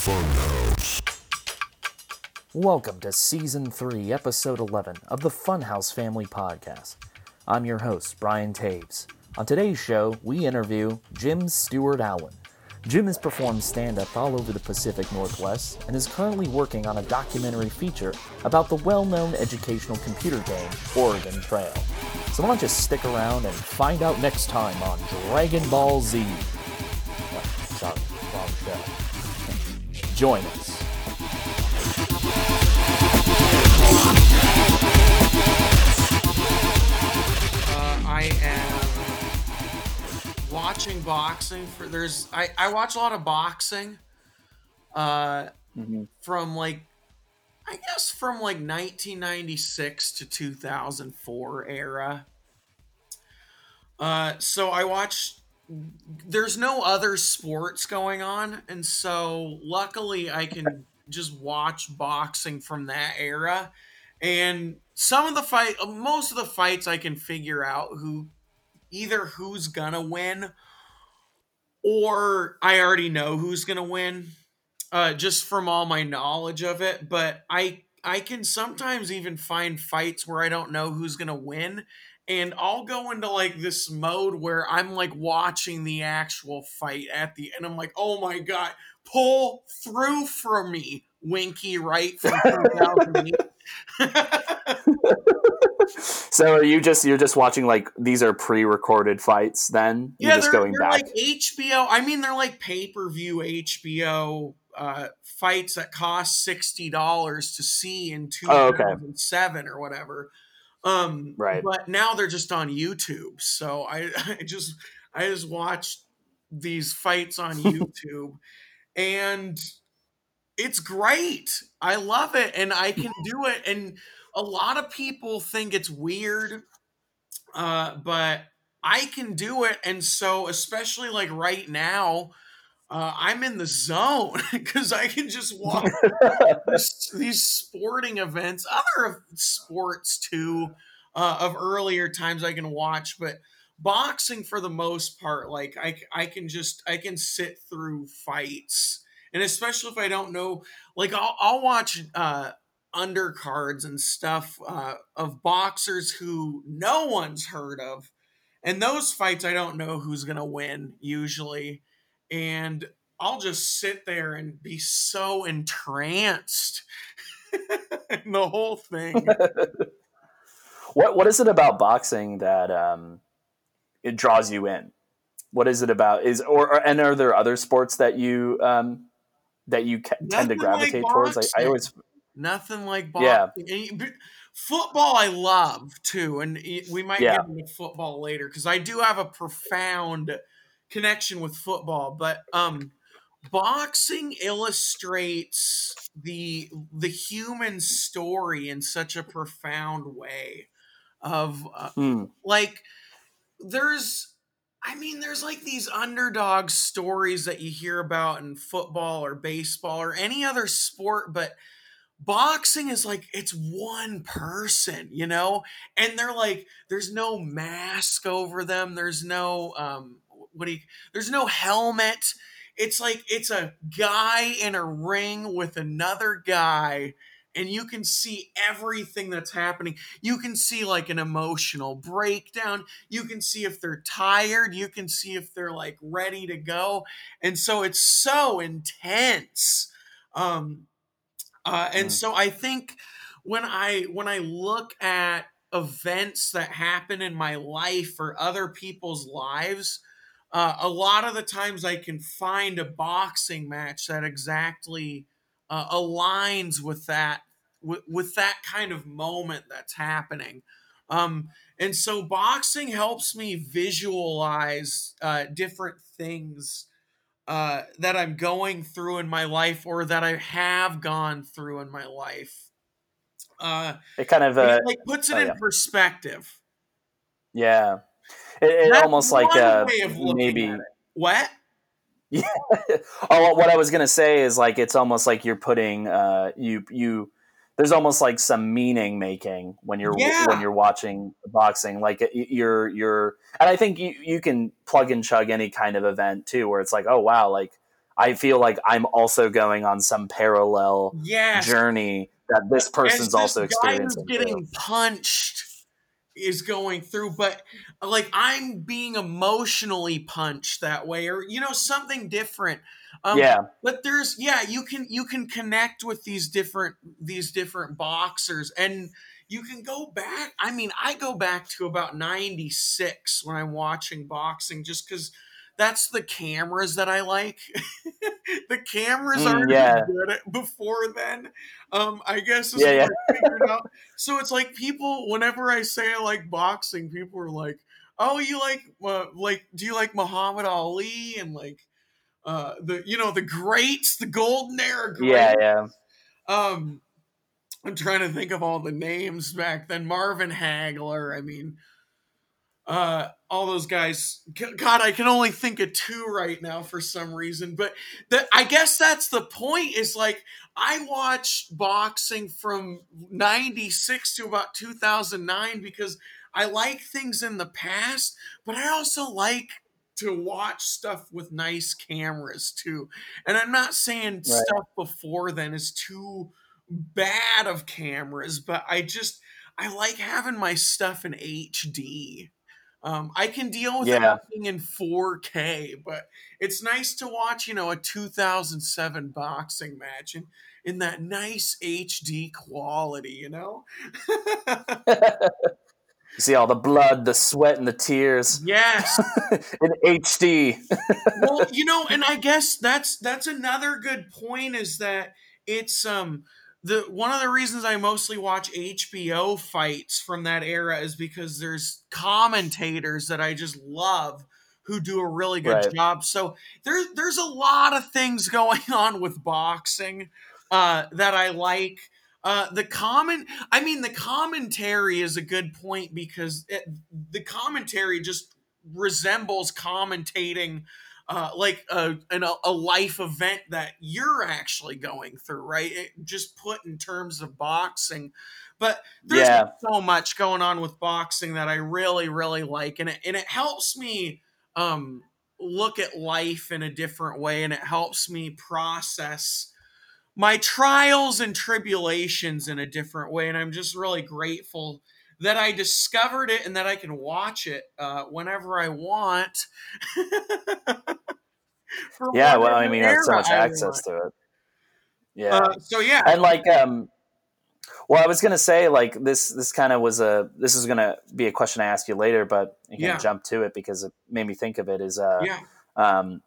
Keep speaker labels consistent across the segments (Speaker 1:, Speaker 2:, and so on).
Speaker 1: Funhouse.
Speaker 2: Welcome to Season 3, Episode 11 of the Funhouse Family Podcast. I'm your host, Brian Toews. On today's show, we interview Jim Stewart Allen. Jim has performed stand up all over the Pacific Northwest and is currently working on a documentary feature about the well known educational computer game Oregon Trail. So why don't you stick around and find out next time on Dragon Ball Z? Oh, sorry, wrong show. Join us.
Speaker 3: Uh, I am watching boxing for there's I, I watch a lot of boxing uh from like I guess from like 1996 to 2004 era. Uh so I watch there's no other sports going on and so luckily I can just watch boxing from that era and some of the fight most of the fights I can figure out who either who's gonna win or I already know who's gonna win uh, just from all my knowledge of it. But I I can sometimes even find fights where I don't know who's gonna win, and I'll go into like this mode where I'm like watching the actual fight at the end. I'm like, oh my god, pull through for me, Winky Wright from 2008.
Speaker 2: So are you just you're just watching like these are pre-recorded fights then? You're
Speaker 3: yeah,
Speaker 2: just
Speaker 3: they're,
Speaker 2: going
Speaker 3: they're
Speaker 2: back.
Speaker 3: like HBO. I mean, they're like pay per view HBO uh, fights that cost sixty dollars to see in two
Speaker 2: Oh, okay.
Speaker 3: thousand seven or whatever. Um,
Speaker 2: Right.
Speaker 3: But now they're just on YouTube, so I, I just I just watched these fights on YouTube, and it's great. I love it, and I can do it. And a lot of people think it's weird, uh, but I can do it. And so, especially like right now, uh, I'm in the zone because I can just watch these sporting events, other sports too, uh, of earlier times I can watch, but boxing for the most part, like I, I can just I can sit through fights, and especially if I don't know, like I'll, I'll watch uh, undercards and stuff uh, of boxers who no one's heard of, and those fights I don't know who's gonna win usually, and I'll just sit there and be so entranced in the whole thing.
Speaker 2: what what is it about boxing that um it draws you in? What is it about? Is or, or and are there other sports that you um that you ca- tend to
Speaker 3: Nothing like
Speaker 2: gravitate towards? I, I always
Speaker 3: Nothing like boxing.
Speaker 2: Yeah.
Speaker 3: And you- but Football, I love too, and we might
Speaker 2: Yeah.
Speaker 3: get into football later because I do have a profound connection with football. But um, boxing illustrates the the human story in such a profound way. Of uh,
Speaker 2: hmm,
Speaker 3: like there's I mean there's like these underdog stories that you hear about in football or baseball or any other sport but boxing is like it's one person, you know? And they're like there's no mask over them, there's no um what do you there's no helmet. It's like it's a guy in a ring with another guy and you can see everything that's happening. You can see like an emotional breakdown. You can see if they're tired. You can see if they're like ready to go. And so it's so intense. Um, uh, and
Speaker 2: Mm.
Speaker 3: so I think when I when I look at events that happen in my life or other people's lives, uh, a lot of the times I can find a boxing match that exactly uh, aligns with that with, with that kind of moment that's happening. Um, and so boxing helps me visualize uh, different things uh, that I'm going through in my life or that I have gone through in my life. Uh,
Speaker 2: it kind of uh,
Speaker 3: it like puts it
Speaker 2: oh,
Speaker 3: in
Speaker 2: yeah.
Speaker 3: perspective.
Speaker 2: yeah. It, it almost like uh,
Speaker 3: way of looking
Speaker 2: maybe.
Speaker 3: What?
Speaker 2: Yeah. oh, what I was gonna say is like it's almost like you're putting uh, you you. There's almost like some meaning making when you're
Speaker 3: Yeah.
Speaker 2: when you're watching boxing. Like you're you're, and I think you you can plug and chug any kind of event too, where it's like, oh wow, like I feel like I'm also going on some parallel
Speaker 3: yes.
Speaker 2: journey that this person's
Speaker 3: As
Speaker 2: also experiencing.
Speaker 3: getting
Speaker 2: too.
Speaker 3: punched is going through, but like I'm being emotionally punched that way, or you know something different. Um,
Speaker 2: yeah,
Speaker 3: but there's yeah you can you can connect with these different these different boxers and you can go back i mean i go back to about 96 when i'm watching boxing just because that's the cameras that i like the cameras
Speaker 2: Mm,
Speaker 3: aren't
Speaker 2: yeah.
Speaker 3: good before then um i guess
Speaker 2: Yeah, yeah.
Speaker 3: I figured out. so it's like people whenever i say i like boxing people are like oh you like uh, like do you like muhammad ali and like uh the you know the greats the golden era greats
Speaker 2: yeah, yeah.
Speaker 3: um i'm trying to think of all the names back then marvin hagler i mean uh all those guys god i can only think of two right now for some reason but that i guess that's the point is like i watched boxing from 96 to about 2009 because i like things in the past but i also like to watch stuff with nice cameras too. And i'm not saying stuff before then is too bad of cameras but i just i like having my stuff in hd um, I can deal with
Speaker 2: Yeah.
Speaker 3: everything in 4K, but it's nice to watch, you know, a 2007 boxing match in, in that nice HD quality, you know?
Speaker 2: You see all the blood, the sweat, and the tears
Speaker 3: yes.
Speaker 2: in HD.
Speaker 3: well, you know, and I guess that's that's another good point is that it's um the one of the reasons I mostly watch HBO fights from that era is because there's commentators that I just love who do a really good
Speaker 2: Right.
Speaker 3: job. So there's there's a lot of things going on with boxing uh, that I like. Uh, the comment, I mean, the commentary is a good point because it, the commentary just resembles commentating uh, like a, an, a life event that you're actually going through, right? It, just put in terms of boxing. But there's
Speaker 2: Yeah.
Speaker 3: so much going on with boxing that I really, really like, and it, and it helps me um, look at life in a different way, and it helps me process my trials and tribulations in a different way. And I'm just really grateful that I discovered it and that I can watch it uh, whenever I want.
Speaker 2: Yeah, well, I mean, that's so much
Speaker 3: I
Speaker 2: access
Speaker 3: want.
Speaker 2: to it. Yeah.
Speaker 3: Uh, so yeah,
Speaker 2: and like um well i was gonna say like this this kind of was a this is gonna be a question i ask you later but you can
Speaker 3: Yeah.
Speaker 2: jump to it because it made me think of it is uh
Speaker 3: yeah,
Speaker 2: um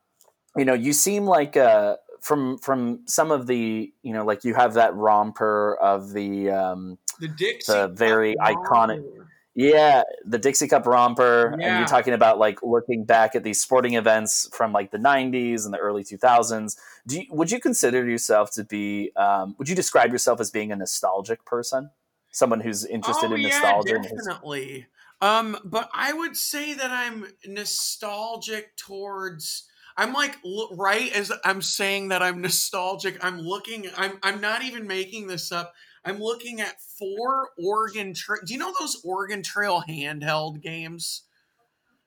Speaker 2: you know you seem like uh from from some of the you know like you have that romper of the um
Speaker 3: the Dixie,
Speaker 2: the very
Speaker 3: Cup
Speaker 2: iconic-
Speaker 3: romper.
Speaker 2: yeah the dixie cup romper and you're talking about like looking back at these sporting events from like the 90s and the early 2000s do you, would you consider yourself to be um, would you describe yourself as being a nostalgic person someone who's interested
Speaker 3: oh,
Speaker 2: in nostalgia his-
Speaker 3: definitely. Um, but I would say that I'm nostalgic towards. I'm like right as I'm saying that I'm nostalgic. I'm looking. I'm. I'm not even making this up. I'm looking at four Oregon Trail. Do you know those Oregon Trail handheld games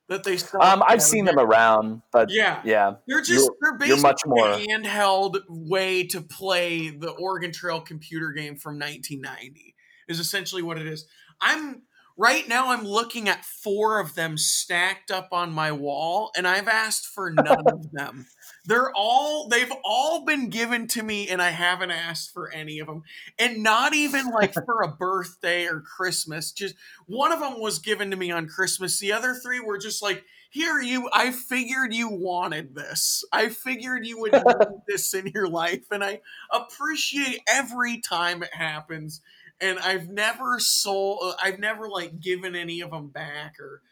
Speaker 3: that they sell?
Speaker 2: um, i've seen them around but
Speaker 3: Yeah,
Speaker 2: yeah
Speaker 3: they're just
Speaker 2: You're-
Speaker 3: they're basically
Speaker 2: much more-
Speaker 3: a handheld way to play the Oregon Trail computer game from 1990 is essentially what it is. I'm right now I'm looking at four of them stacked up on my wall and I've asked for none of them. They're all they've all been given to me and I haven't asked for any of them. And not even like for a birthday or Christmas. Just one of them was given to me on Christmas. The other three were just like here you i figured you wanted this i figured you would need this in your life and i appreciate every time it happens and i've never sold i've never like given any of them back or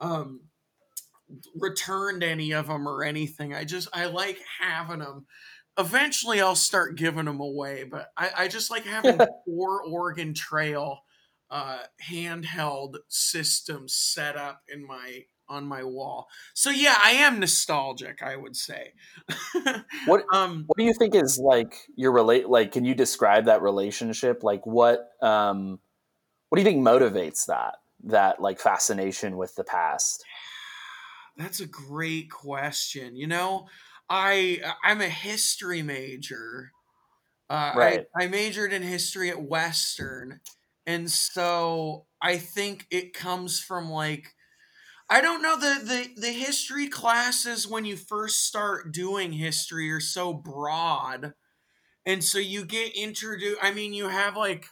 Speaker 3: um returned any of them or anything. I just i like having them eventually i'll start giving them away but i, I just like having four oregon trail uh handheld systems set up in my on my wall so yeah i am nostalgic i would say
Speaker 2: What-
Speaker 3: um
Speaker 2: what do you think is like your relate like can you describe that relationship like what um what do you think motivates that that like fascination with the past
Speaker 3: That's a great question. You know, I I'm a history major. Uh,
Speaker 2: Right.
Speaker 3: I, I majored in history at Western, and so I think it comes from like I don't know the the the history classes when you first start doing history are so broad, and so you get introduced. I mean, you have like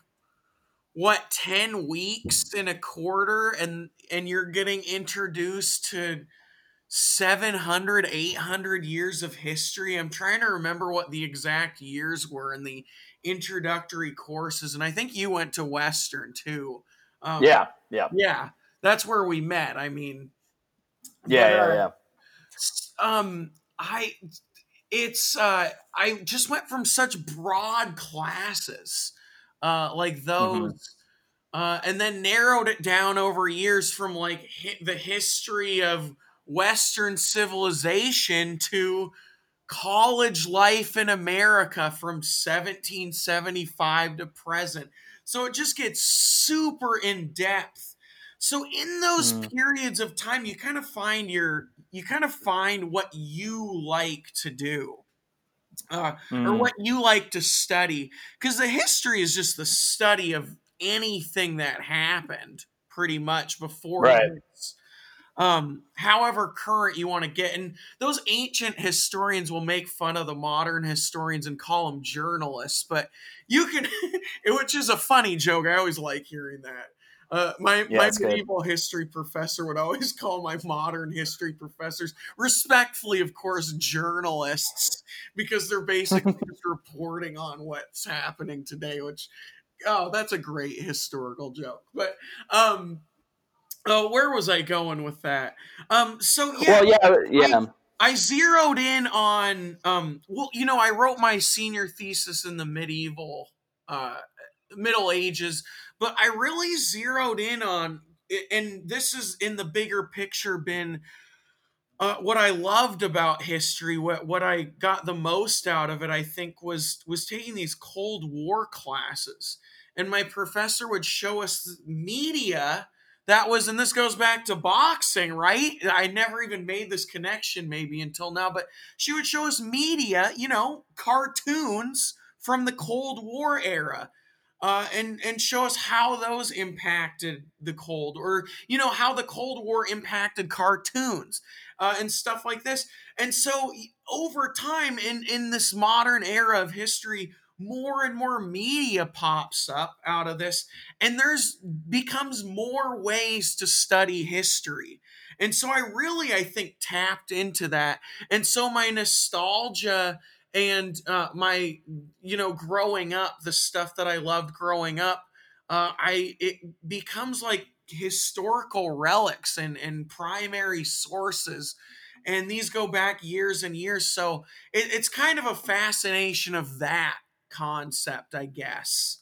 Speaker 3: what 10 weeks in a quarter and and you're getting introduced to 700 800 years of history. I'm trying to remember what the exact years were in the introductory courses and i think you went to western too. Um,
Speaker 2: Yeah, yeah,
Speaker 3: yeah that's where we met i mean.
Speaker 2: Yeah,
Speaker 3: but,
Speaker 2: yeah,
Speaker 3: uh,
Speaker 2: yeah.
Speaker 3: um i it's uh i just went from such broad classes uh like those uh and then narrowed it down over years from like hi- the history of western civilization to college life in america from 1775 to present. So it just gets super in depth so in those
Speaker 2: Mm.
Speaker 3: periods of time you kind of find your you kind of find what you like to do uh, or
Speaker 2: Mm.
Speaker 3: what you like to study because the history is just the study of anything that happened pretty much before
Speaker 2: Right.
Speaker 3: um however current you want to get and those ancient historians will make fun of the modern historians and call them journalists but you can which is a funny joke i always like hearing that uh, my
Speaker 2: Yeah,
Speaker 3: my
Speaker 2: it's good.
Speaker 3: medieval history professor would always call my modern history professors, respectfully, of course, journalists, because they're basically just reporting on what's happening today. Which, oh, that's a great historical joke. But, um, oh, where was I going with that? Um, so yeah,
Speaker 2: Well, yeah, yeah.
Speaker 3: I zeroed in on um well, you know, I wrote my senior thesis in the medieval uh Middle Ages, but I really zeroed in on and this is in the bigger picture been uh, what I loved about history, what what I got the most out of it, I think was was taking these Cold War classes, and my professor would show us media that was, and this goes back to boxing, right? I never even made this connection maybe until now, but she would show us media, you know, cartoons from the Cold War era. Uh, and and show us how those impacted the cold, or you know how the Cold War impacted cartoons uh, and stuff like this. And so over time, in in this modern era of history, more and more media pops up out of this, and there's becomes more ways to study history. And so I really, I think, tapped into that. And so my nostalgia and uh, my you know growing up the stuff that i loved growing up uh, i it becomes like historical relics and and primary sources and these go back years and years so it, it's kind of a fascination of that concept i guess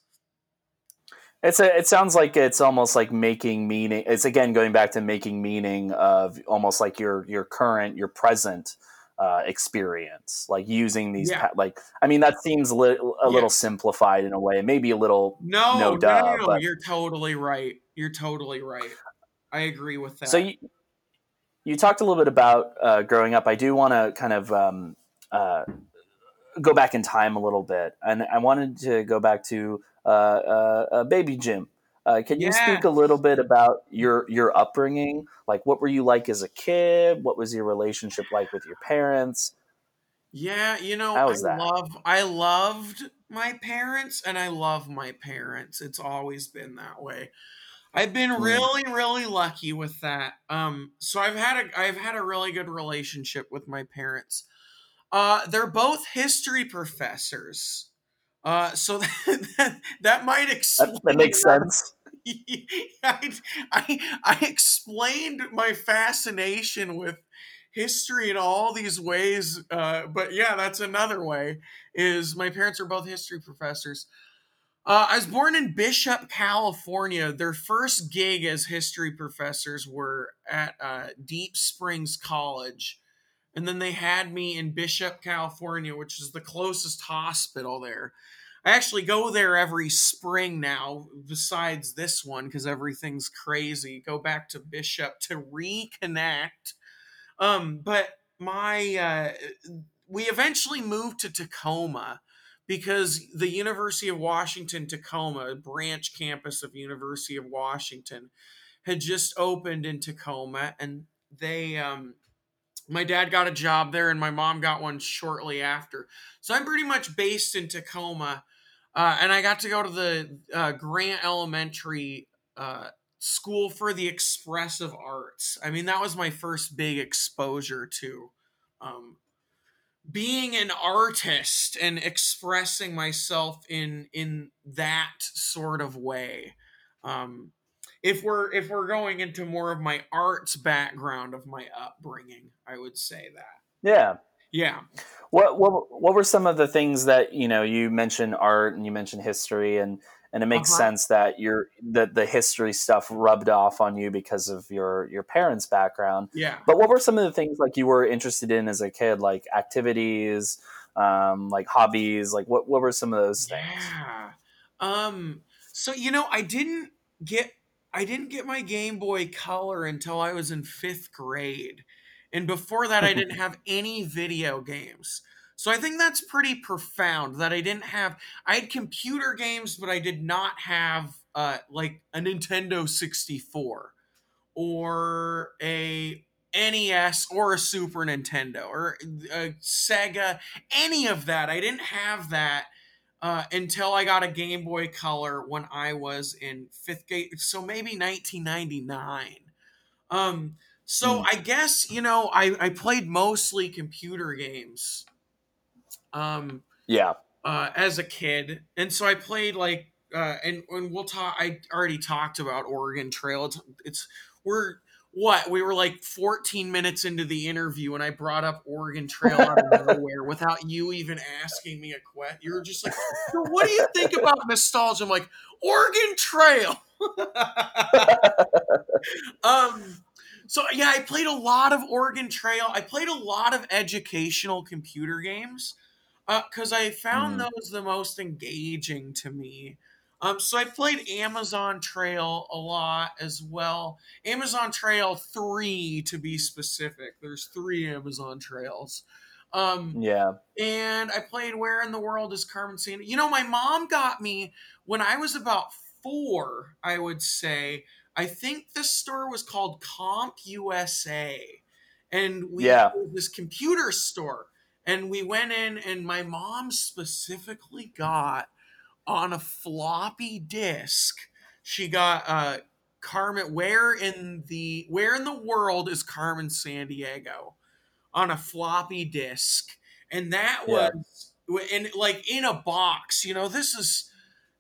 Speaker 2: It's a. It sounds like it's almost like making meaning. It's again going back to making meaning of almost like your your current, your present uh, experience, like using these.
Speaker 3: Yeah.
Speaker 2: pa- Like I mean, that seems li- a
Speaker 3: Yeah.
Speaker 2: little simplified in a way, maybe a little.
Speaker 3: no
Speaker 2: No
Speaker 3: no
Speaker 2: duh,
Speaker 3: no, no,
Speaker 2: but-
Speaker 3: you're totally right you're totally right i agree with that
Speaker 2: So you you talked a little bit about uh, growing up. I do want to kind of um, uh, go back in time a little bit, and I wanted to go back to uh, uh, uh, baby Jim. Uh, can you
Speaker 3: Yeah.
Speaker 2: speak a little bit about your your upbringing? Like, what were you like as a kid? What was your relationship like with your parents?
Speaker 3: Yeah, you know, I
Speaker 2: that?
Speaker 3: love I loved my parents and I love my parents. It's always been that way. I've been
Speaker 2: Mm.
Speaker 3: really really lucky with that. Um so I've had a I've had a really good relationship with my parents. Uh they're both history professors. Uh so that, that might explain
Speaker 2: That, that makes sense.
Speaker 3: I, I, I explained my fascination with history in all these ways uh, but yeah that's another way is my parents are both history professors. Uh, i was born in bishop california. Their first gig as history professors were at uh, deep springs college and then they had me in bishop california which is the closest hospital there I actually go there every spring now, besides this one, because everything's crazy. Go back to Bishop to reconnect. Um, but my uh, we eventually moved to Tacoma because the University of Washington Tacoma branch campus of University of Washington had just opened in Tacoma and they um my dad got a job there and my mom got one shortly after. So I'm pretty much based in Tacoma. Uh, and I got to go to the uh, Grant Elementary uh, School for the Expressive Arts. I mean, that was my first big exposure to um, being an artist and expressing myself in in that sort of way. Um, if we're if we're going into more of my arts background of my upbringing, I would say that.
Speaker 2: Yeah.
Speaker 3: Yeah.
Speaker 2: What what what were some of the things that you know you mentioned art and you mentioned history and and it makes uh-huh. sense that your that the history stuff rubbed off on you because of your your parents' background.
Speaker 3: Yeah.
Speaker 2: But what were some of the things like you were interested in as a kid, like activities, um, like hobbies, like what what were some of those things?
Speaker 3: Yeah. Um. So you know, I didn't get I didn't get my Game Boy Color until I was in fifth grade. And before that, I didn't have any video games. So I think that's pretty profound that I didn't have. I had computer games, but I did not have uh, like a Nintendo 64 or a NES or a Super Nintendo or a Sega, any of that. I didn't have that uh, until I got a Game Boy Color when I was in fifth grade. So maybe 1999. Um, so mm. I guess you know I, I played mostly computer games. Um,
Speaker 2: yeah.
Speaker 3: Uh, as a kid, and so I played like uh, and and we'll talk. I already talked about Oregon Trail. It's, it's we're what we were like 14 minutes into the interview and I brought up Oregon Trail out of nowhere without you even asking me a question. You were just like, "What do you think about nostalgia?" I'm like, "Oregon Trail." um, so yeah, I played a lot of Oregon Trail. I played a lot of educational computer games because uh, I found mm. those the most engaging to me. Um, so I played Amazon Trail a lot as well. Amazon Trail 3 to be specific. There's three Amazon Trails. Um,
Speaker 2: yeah.
Speaker 3: And I played Where in the World is Carmen Sandiego? You know, my mom got me when I was about four, I would say. I think the store was called Comp USA. And we
Speaker 2: yeah.
Speaker 3: this computer store. And we went in, and my mom specifically got on a floppy disk. She got uh Carmen where in the where in the world is Carmen Sandiego? on a floppy disk. And that was yeah. and like in a box, you know, this is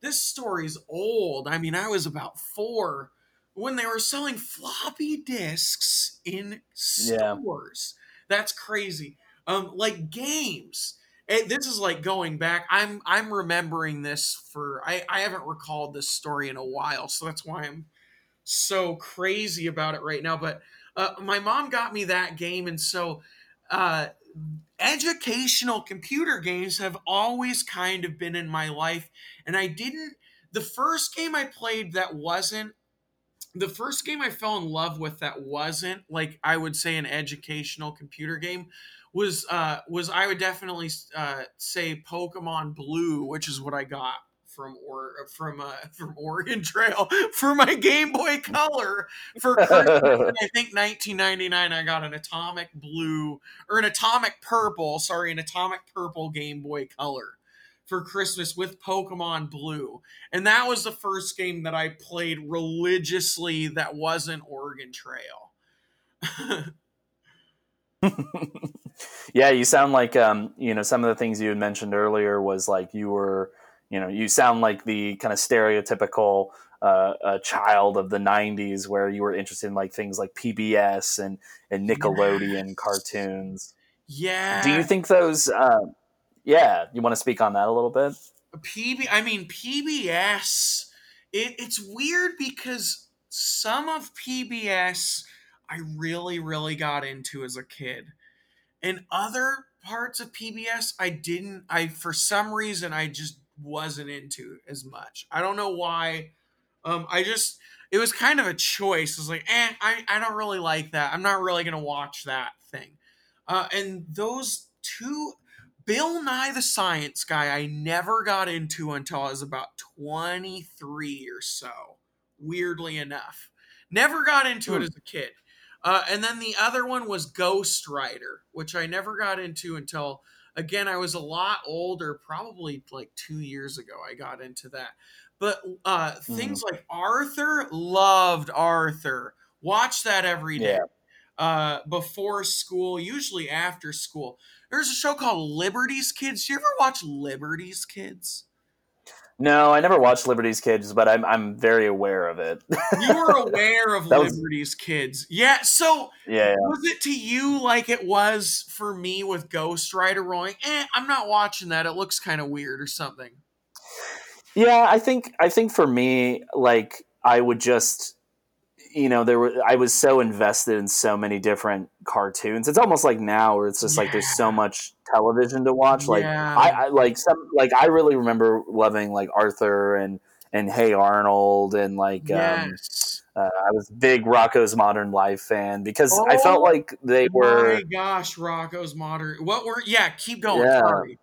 Speaker 3: this story's old. I mean, I was about 4 when they were selling floppy disks in stores. Yeah. That's crazy. Um like games it, this is like going back. I'm I'm remembering this for I I haven't recalled this story in a while, so that's why I'm so crazy about it right now. But uh, my mom got me that game, and so uh, educational computer games have always kind of been in my life. And I didn't. The first game I played that wasn't the first game I fell in love with that wasn't like I would say an educational computer game was uh was I would definitely uh say Pokemon Blue, which is what I got from or from uh from Oregon Trail for my Game Boy Color for Christmas. I think 1999 I got an atomic blue or an atomic purple, sorry, an atomic purple Game Boy Color for Christmas with Pokemon Blue. And that was the first game that I played religiously that wasn't Oregon Trail.
Speaker 2: yeah, you sound like um, you know some of the things you had mentioned earlier was like you were, you know, you sound like the kind of stereotypical uh, a child of the '90s, where you were interested in like things like PBS and and Nickelodeon yes. cartoons.
Speaker 3: Yeah.
Speaker 2: Do you think those? Uh, yeah, you want to speak on that a little bit?
Speaker 3: PB, I mean PBS. It, it's weird because some of PBS I really, really got into as a kid. And other parts of PBS, I didn't, I, for some reason, I just wasn't into as much. I don't know why. Um, I just, it was kind of a choice. It's like, eh, I, I don't really like that. I'm not really to watch that thing. Uh, and those two Bill Nye the Science Guy, I never got into until I was about 23 or so, weirdly enough. Never got into it
Speaker 2: Hmm.
Speaker 3: as a kid. Uh, and then the other one was Ghostwriter, which I never got into until, again, I was a lot older, probably like two years ago. I got into that. But uh, things like Arthur, loved Arthur. Watch that every day
Speaker 2: Yeah.
Speaker 3: Uh, before school, usually after school. There's a show called Liberty's Kids. Do you ever watch Liberty's Kids?
Speaker 2: No, I never watched Liberty's Kids, but I'm I'm very aware of it.
Speaker 3: You were aware of
Speaker 2: was-
Speaker 3: Liberty's Kids. Yeah, so
Speaker 2: yeah,
Speaker 3: was it to you like it was for me with Ghostwriter rolling? Eh, I'm not watching that. It looks kind of weird or something.
Speaker 2: yeah. I think I think for me, like I would just, you know, there were I was so invested in so many different cartoons. It's almost like now where it's just like there's so much television to watch. Like
Speaker 3: Yeah.
Speaker 2: I, I like some like I really remember loving like Arthur and and Hey Arnold and like um, uh, I was a big Rocko's Modern Life fan because I felt
Speaker 3: Oh
Speaker 2: like they were.
Speaker 3: My gosh, Rocko's modern. What were? Yeah, keep going.
Speaker 2: Yeah.
Speaker 3: Sorry.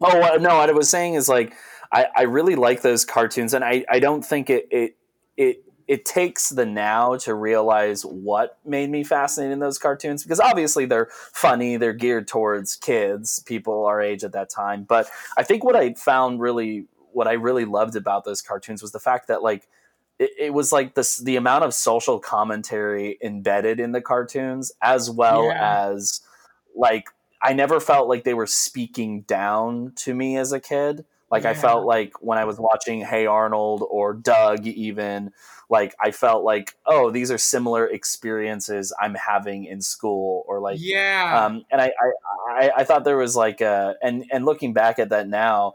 Speaker 2: Oh what- no! What I was saying is like I, I really like those cartoons, and I, I don't think it it it it takes the now to realize what made me fascinated in those cartoons because obviously they're funny, they're geared towards kids, people our age at that time. But I think what I found really what I really loved about those cartoons was the fact that like it, it was like this the amount of social commentary embedded in the cartoons as well
Speaker 3: Yeah.
Speaker 2: as like I never felt like they were speaking down to me as a kid. Like I felt like when I was watching Hey Arnold or Doug even like I felt like oh these are similar experiences I'm having in school or like
Speaker 3: yeah.
Speaker 2: um, and I, I, I, I thought there was like a, and and looking back at that now,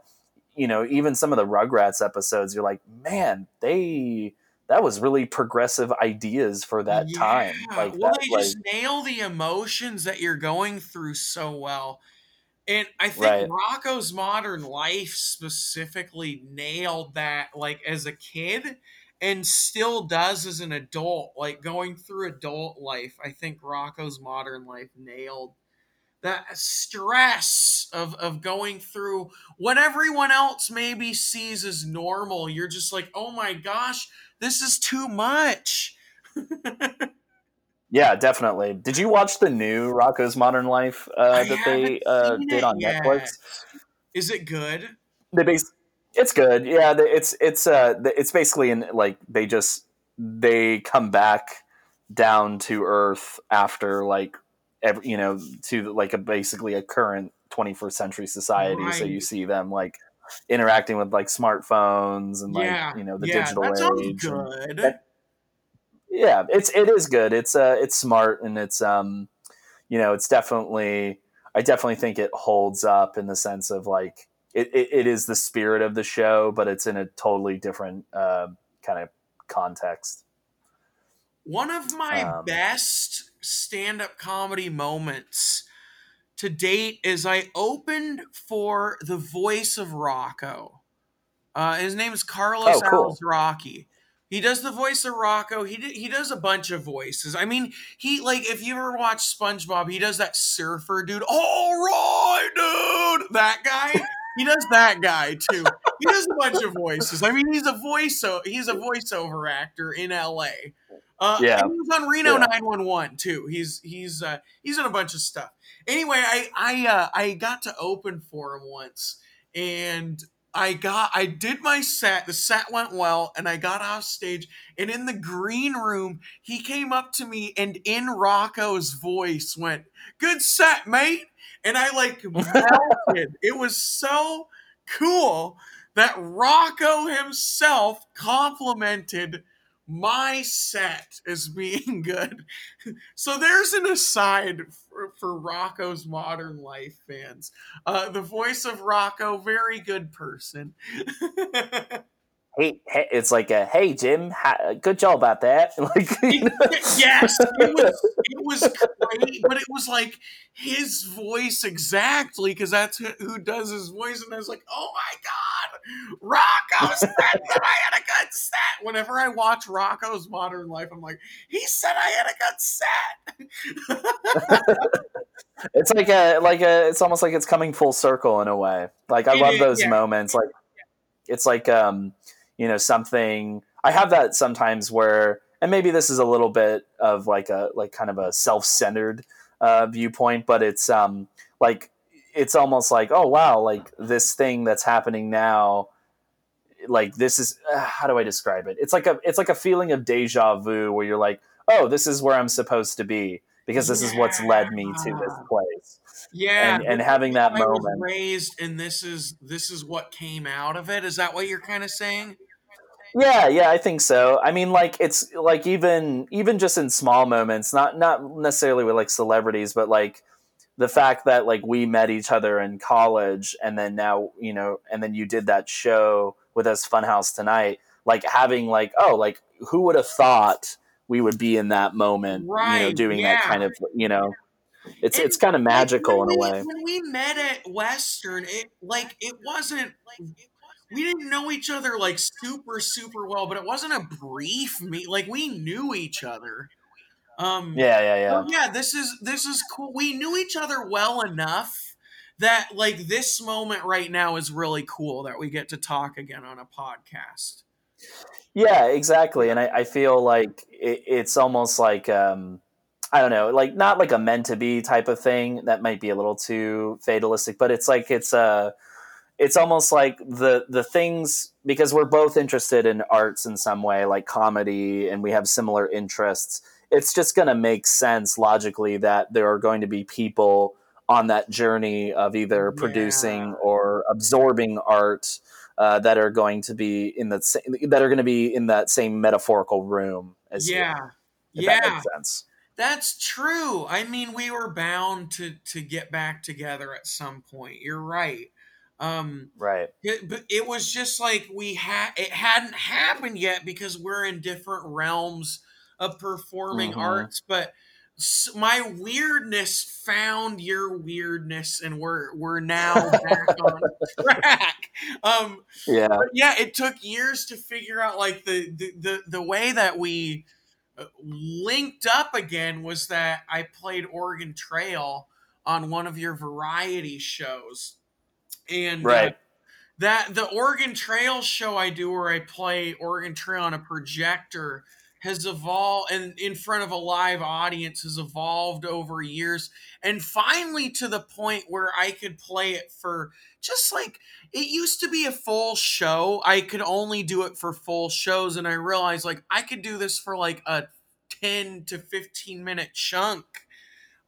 Speaker 2: you know, even some of the Rugrats episodes, you're like, man, they that was really progressive ideas for that time. Like
Speaker 3: well,
Speaker 2: that,
Speaker 3: they
Speaker 2: like,
Speaker 3: just nail the emotions that you're going through so well. And I think
Speaker 2: Right.
Speaker 3: Rocko's Modern Life specifically nailed that, like as a kid, and still does as an adult. Like going through adult life, I think Rocko's Modern Life nailed that stress of of going through what everyone else maybe sees as normal. You're just like, oh my gosh, this is too much.
Speaker 2: yeah, definitely. Did you watch the new Rocko's Modern Life uh, that they uh, did on
Speaker 3: yet.
Speaker 2: Netflix?
Speaker 3: Is it good?
Speaker 2: they base it's good yeah the- it's it's uh it's basically in like they just they come back down to earth after like every, you know to like a basically a current 21st century society so you see them like interacting with like smartphones and like
Speaker 3: yeah,
Speaker 2: you know the
Speaker 3: yeah,
Speaker 2: digital age
Speaker 3: good.
Speaker 2: that- yeah it's it is good it's uh it's smart and it's um you know it's definitely i definitely think it holds up in the sense of like it, it, it is the spirit of the show but it's in a totally different uh, kind of context
Speaker 3: One of my
Speaker 2: Um,
Speaker 3: best stand-up comedy moments to date is I opened for the voice of Rocko. Uh, his name is Carlos
Speaker 2: Oh, cool.
Speaker 3: Alazraqui. He does the voice of Rocko. He d- he does a bunch of voices. I mean, he like if you ever watch SpongeBob, he does that surfer dude. All right, dude, that guy. He does that guy too. He does a bunch of voices. I mean, he's a voice he's a voiceover actor in L.A. Uh,
Speaker 2: Yeah.
Speaker 3: and he was on Reno 911 too. He's he's uh, he's in a bunch of stuff. Anyway, I I uh, I got to open for him once, and I got I did my set. The set went well, and I got off stage. And in the green room, he came up to me and in Rocko's voice went, "Good set, mate." And I like melted. it was so cool that Rocko himself complimented my set as being good. So there's an aside for, for Rocko's Modern Life fans. Uh, the voice of Rocko, very good person.
Speaker 2: hey, hey it's like a hey jim ha- good job about that like you know?
Speaker 3: yes, it was it was great, but it was like his voice exactly because that's who, does his voice, and I was like, oh my god, Rocko said that I had a good set. Whenever I watch Rocko's Modern Life, I'm like, he said I had a good set.
Speaker 2: it's like a like a it's almost like it's coming full circle in a way. Like I
Speaker 3: It
Speaker 2: love
Speaker 3: is,
Speaker 2: those
Speaker 3: yeah.
Speaker 2: moments. Like it's like um you know something I have that sometimes where and maybe this is a little bit of like a like kind of a self-centered uh viewpoint, but it's um like it's almost like oh wow like this thing that's happening now like this is uh, how do I describe it? It's like a it's like a feeling of deja vu where you're like oh this is where I'm supposed to be because this is what's led me to this place
Speaker 3: Yeah,
Speaker 2: and, and having that moment
Speaker 3: raised, and this is this is what came out of it. Is that what you're kind of saying?
Speaker 2: Yeah, yeah, I think so. I mean, like it's like even even just in small moments, not not necessarily with like celebrities, but like the fact that like we met each other in college, and then now you know, and then you did that show with us, Funhouse tonight. Like having like oh, like who would have thought we would be in that moment, you know, doing
Speaker 3: yeah.
Speaker 2: that kind of you know, it's
Speaker 3: And,
Speaker 2: it's kind of magical in a way.
Speaker 3: When we met at Western, it like it wasn't like we didn't know each other like super super well, but it wasn't a brief meet. Like we knew each other. Um,
Speaker 2: Yeah, yeah, yeah.
Speaker 3: so yeah, this is this is cool. We knew each other well enough that like this moment right now is really cool that we get to talk again on a podcast.
Speaker 2: Yeah, exactly. And I, I feel like it, it's almost like um, I don't know, like not like a meant to be type of thing. That might be a little too fatalistic, but it's like it's uh, it's almost like the the things because we're both interested in arts in some way, like comedy, and we have similar interests. It's just going to make sense logically that there are going to be people on that journey of either
Speaker 3: Yeah.
Speaker 2: producing or absorbing art uh, that are going to be in the that are going to be in that same metaphorical room as you,
Speaker 3: Yeah.
Speaker 2: if
Speaker 3: yeah.
Speaker 2: that makes sense.
Speaker 3: That's true. I mean, we were bound to to get back together at some point. You're right. Um
Speaker 2: Right.
Speaker 3: it, but it was just like we had it hadn't happened yet because we're in different realms of performing
Speaker 2: Mhm.
Speaker 3: arts, but s- my weirdness found your weirdness and we're we're now back on track. Um
Speaker 2: Yeah.
Speaker 3: yeah, it took years to figure out like the the the, the way that we linked up again was that I played Oregon Trail on one of your variety shows, and uh,
Speaker 2: Right.
Speaker 3: that the Oregon Trail show I do where I play Oregon Trail on a projector has evolved and in front of a live audience has evolved over years and finally to the point where I could play it for just like it used to be a full show. I could only do it for full shows and I realized like I could do this for like a 10 to 15 minute chunk.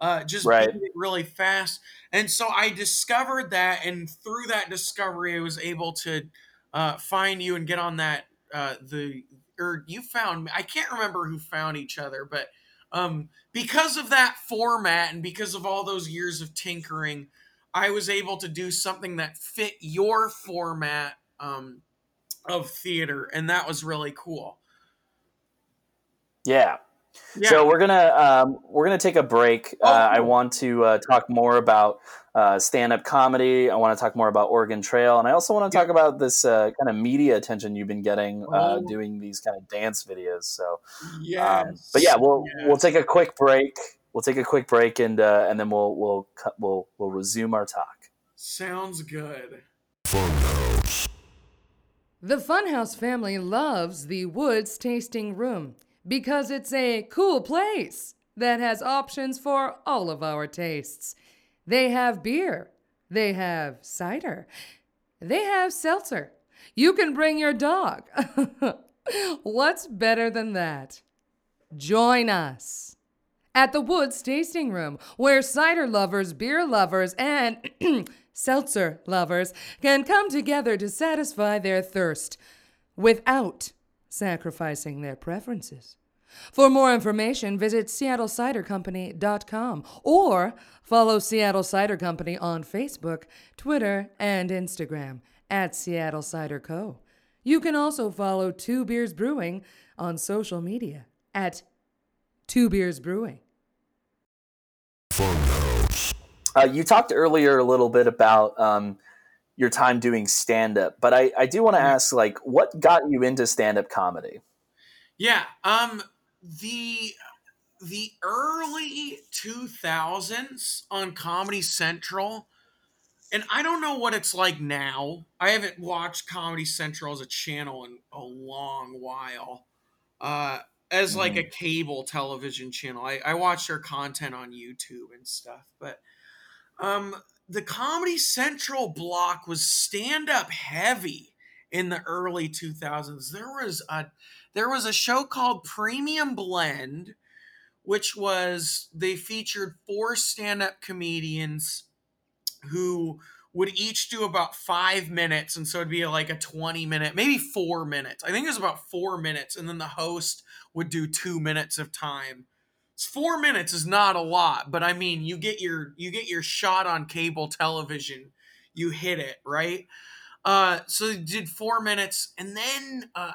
Speaker 3: Uh, just
Speaker 2: Right.
Speaker 3: it really fast. And so I discovered that, and through that discovery, I was able to uh, find you and get on that. Uh, the or you found me. I can't remember who found each other, but um, because of that format and because of all those years of tinkering, I was able to do something that fit your format um, of theater, and that was really cool.
Speaker 2: Yeah.
Speaker 3: Yeah.
Speaker 2: So we're gonna um, we're gonna take a break.
Speaker 3: Oh,
Speaker 2: uh, I want to uh, talk more about uh, stand up comedy. I want to talk more about Oregon Trail, and I also want to talk about this uh, kind of media attention you've been getting uh,
Speaker 3: Oh.
Speaker 2: doing these kind of dance videos. So,
Speaker 3: yes.
Speaker 2: um, but yeah, we'll we'll take a quick break. We'll take a quick break, and uh, and then we'll we'll cut, we'll we'll resume our talk.
Speaker 3: Sounds good.
Speaker 1: The Funhouse family loves the Woods Tasting Room because it's a cool place that has options for all of our tastes. They have beer, they have cider, they have seltzer. You can bring your dog. What's better than that? Join us at the Woods Tasting Room, where cider lovers, beer lovers, and seltzer lovers can come together to satisfy their thirst without sacrificing their preferences. For more information, visit seattlecidercompany.com or follow Seattle Cider Company on Facebook, Twitter, and Instagram at Seattle Cider Co. You can also follow Two Beers Brewing on social media at Two Beers Brewing.
Speaker 2: Uh, you talked earlier a little bit about um, your time doing stand up, but I, I do want to ask like what got you into stand up comedy?
Speaker 3: Yeah, um the the early 2000s on Comedy Central and I don't know what it's like now. I haven't watched Comedy Central as a channel in a long while. Uh as like a
Speaker 2: Mm-hmm.
Speaker 3: cable television channel. I, I watch their content on YouTube and stuff, but um the Comedy Central block was stand up heavy in the early 2000s. There was a there was a show called Premium Blend which was they featured four stand up comedians who would each do about five minutes. And so it'd be like a 20 minute, maybe four minutes. I think it was about four minutes. And then the host would do two minutes of time. Four minutes is not a lot, but I mean, you get your you get your shot on cable television, you hit it right. Uh, so they did four minutes, and then uh,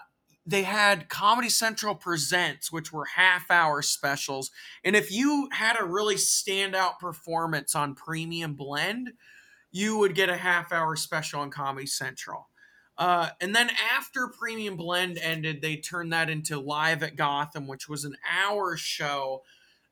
Speaker 3: they had Comedy Central Presents, which were half hour specials. And if you had a really standout performance on Premium Blend, you would get a half hour special on Comedy Central. Uh, and then after Premium Blend ended, they turned that into Live at Gotham, which was an hour show,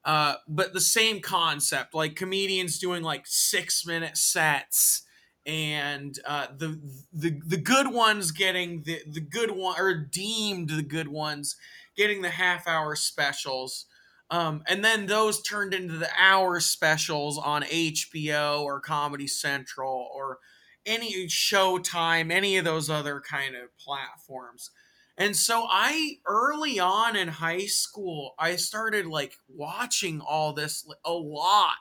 Speaker 3: uh, but the same concept like comedians doing like six minute sets and uh, the the the good ones getting the the good one or deemed the good ones getting the half hour specials. Um, and then those turned into the hour specials on HBO or Comedy Central or any Showtime, any of those other kind of platforms. And so I early on in high school, I started like watching all this a lot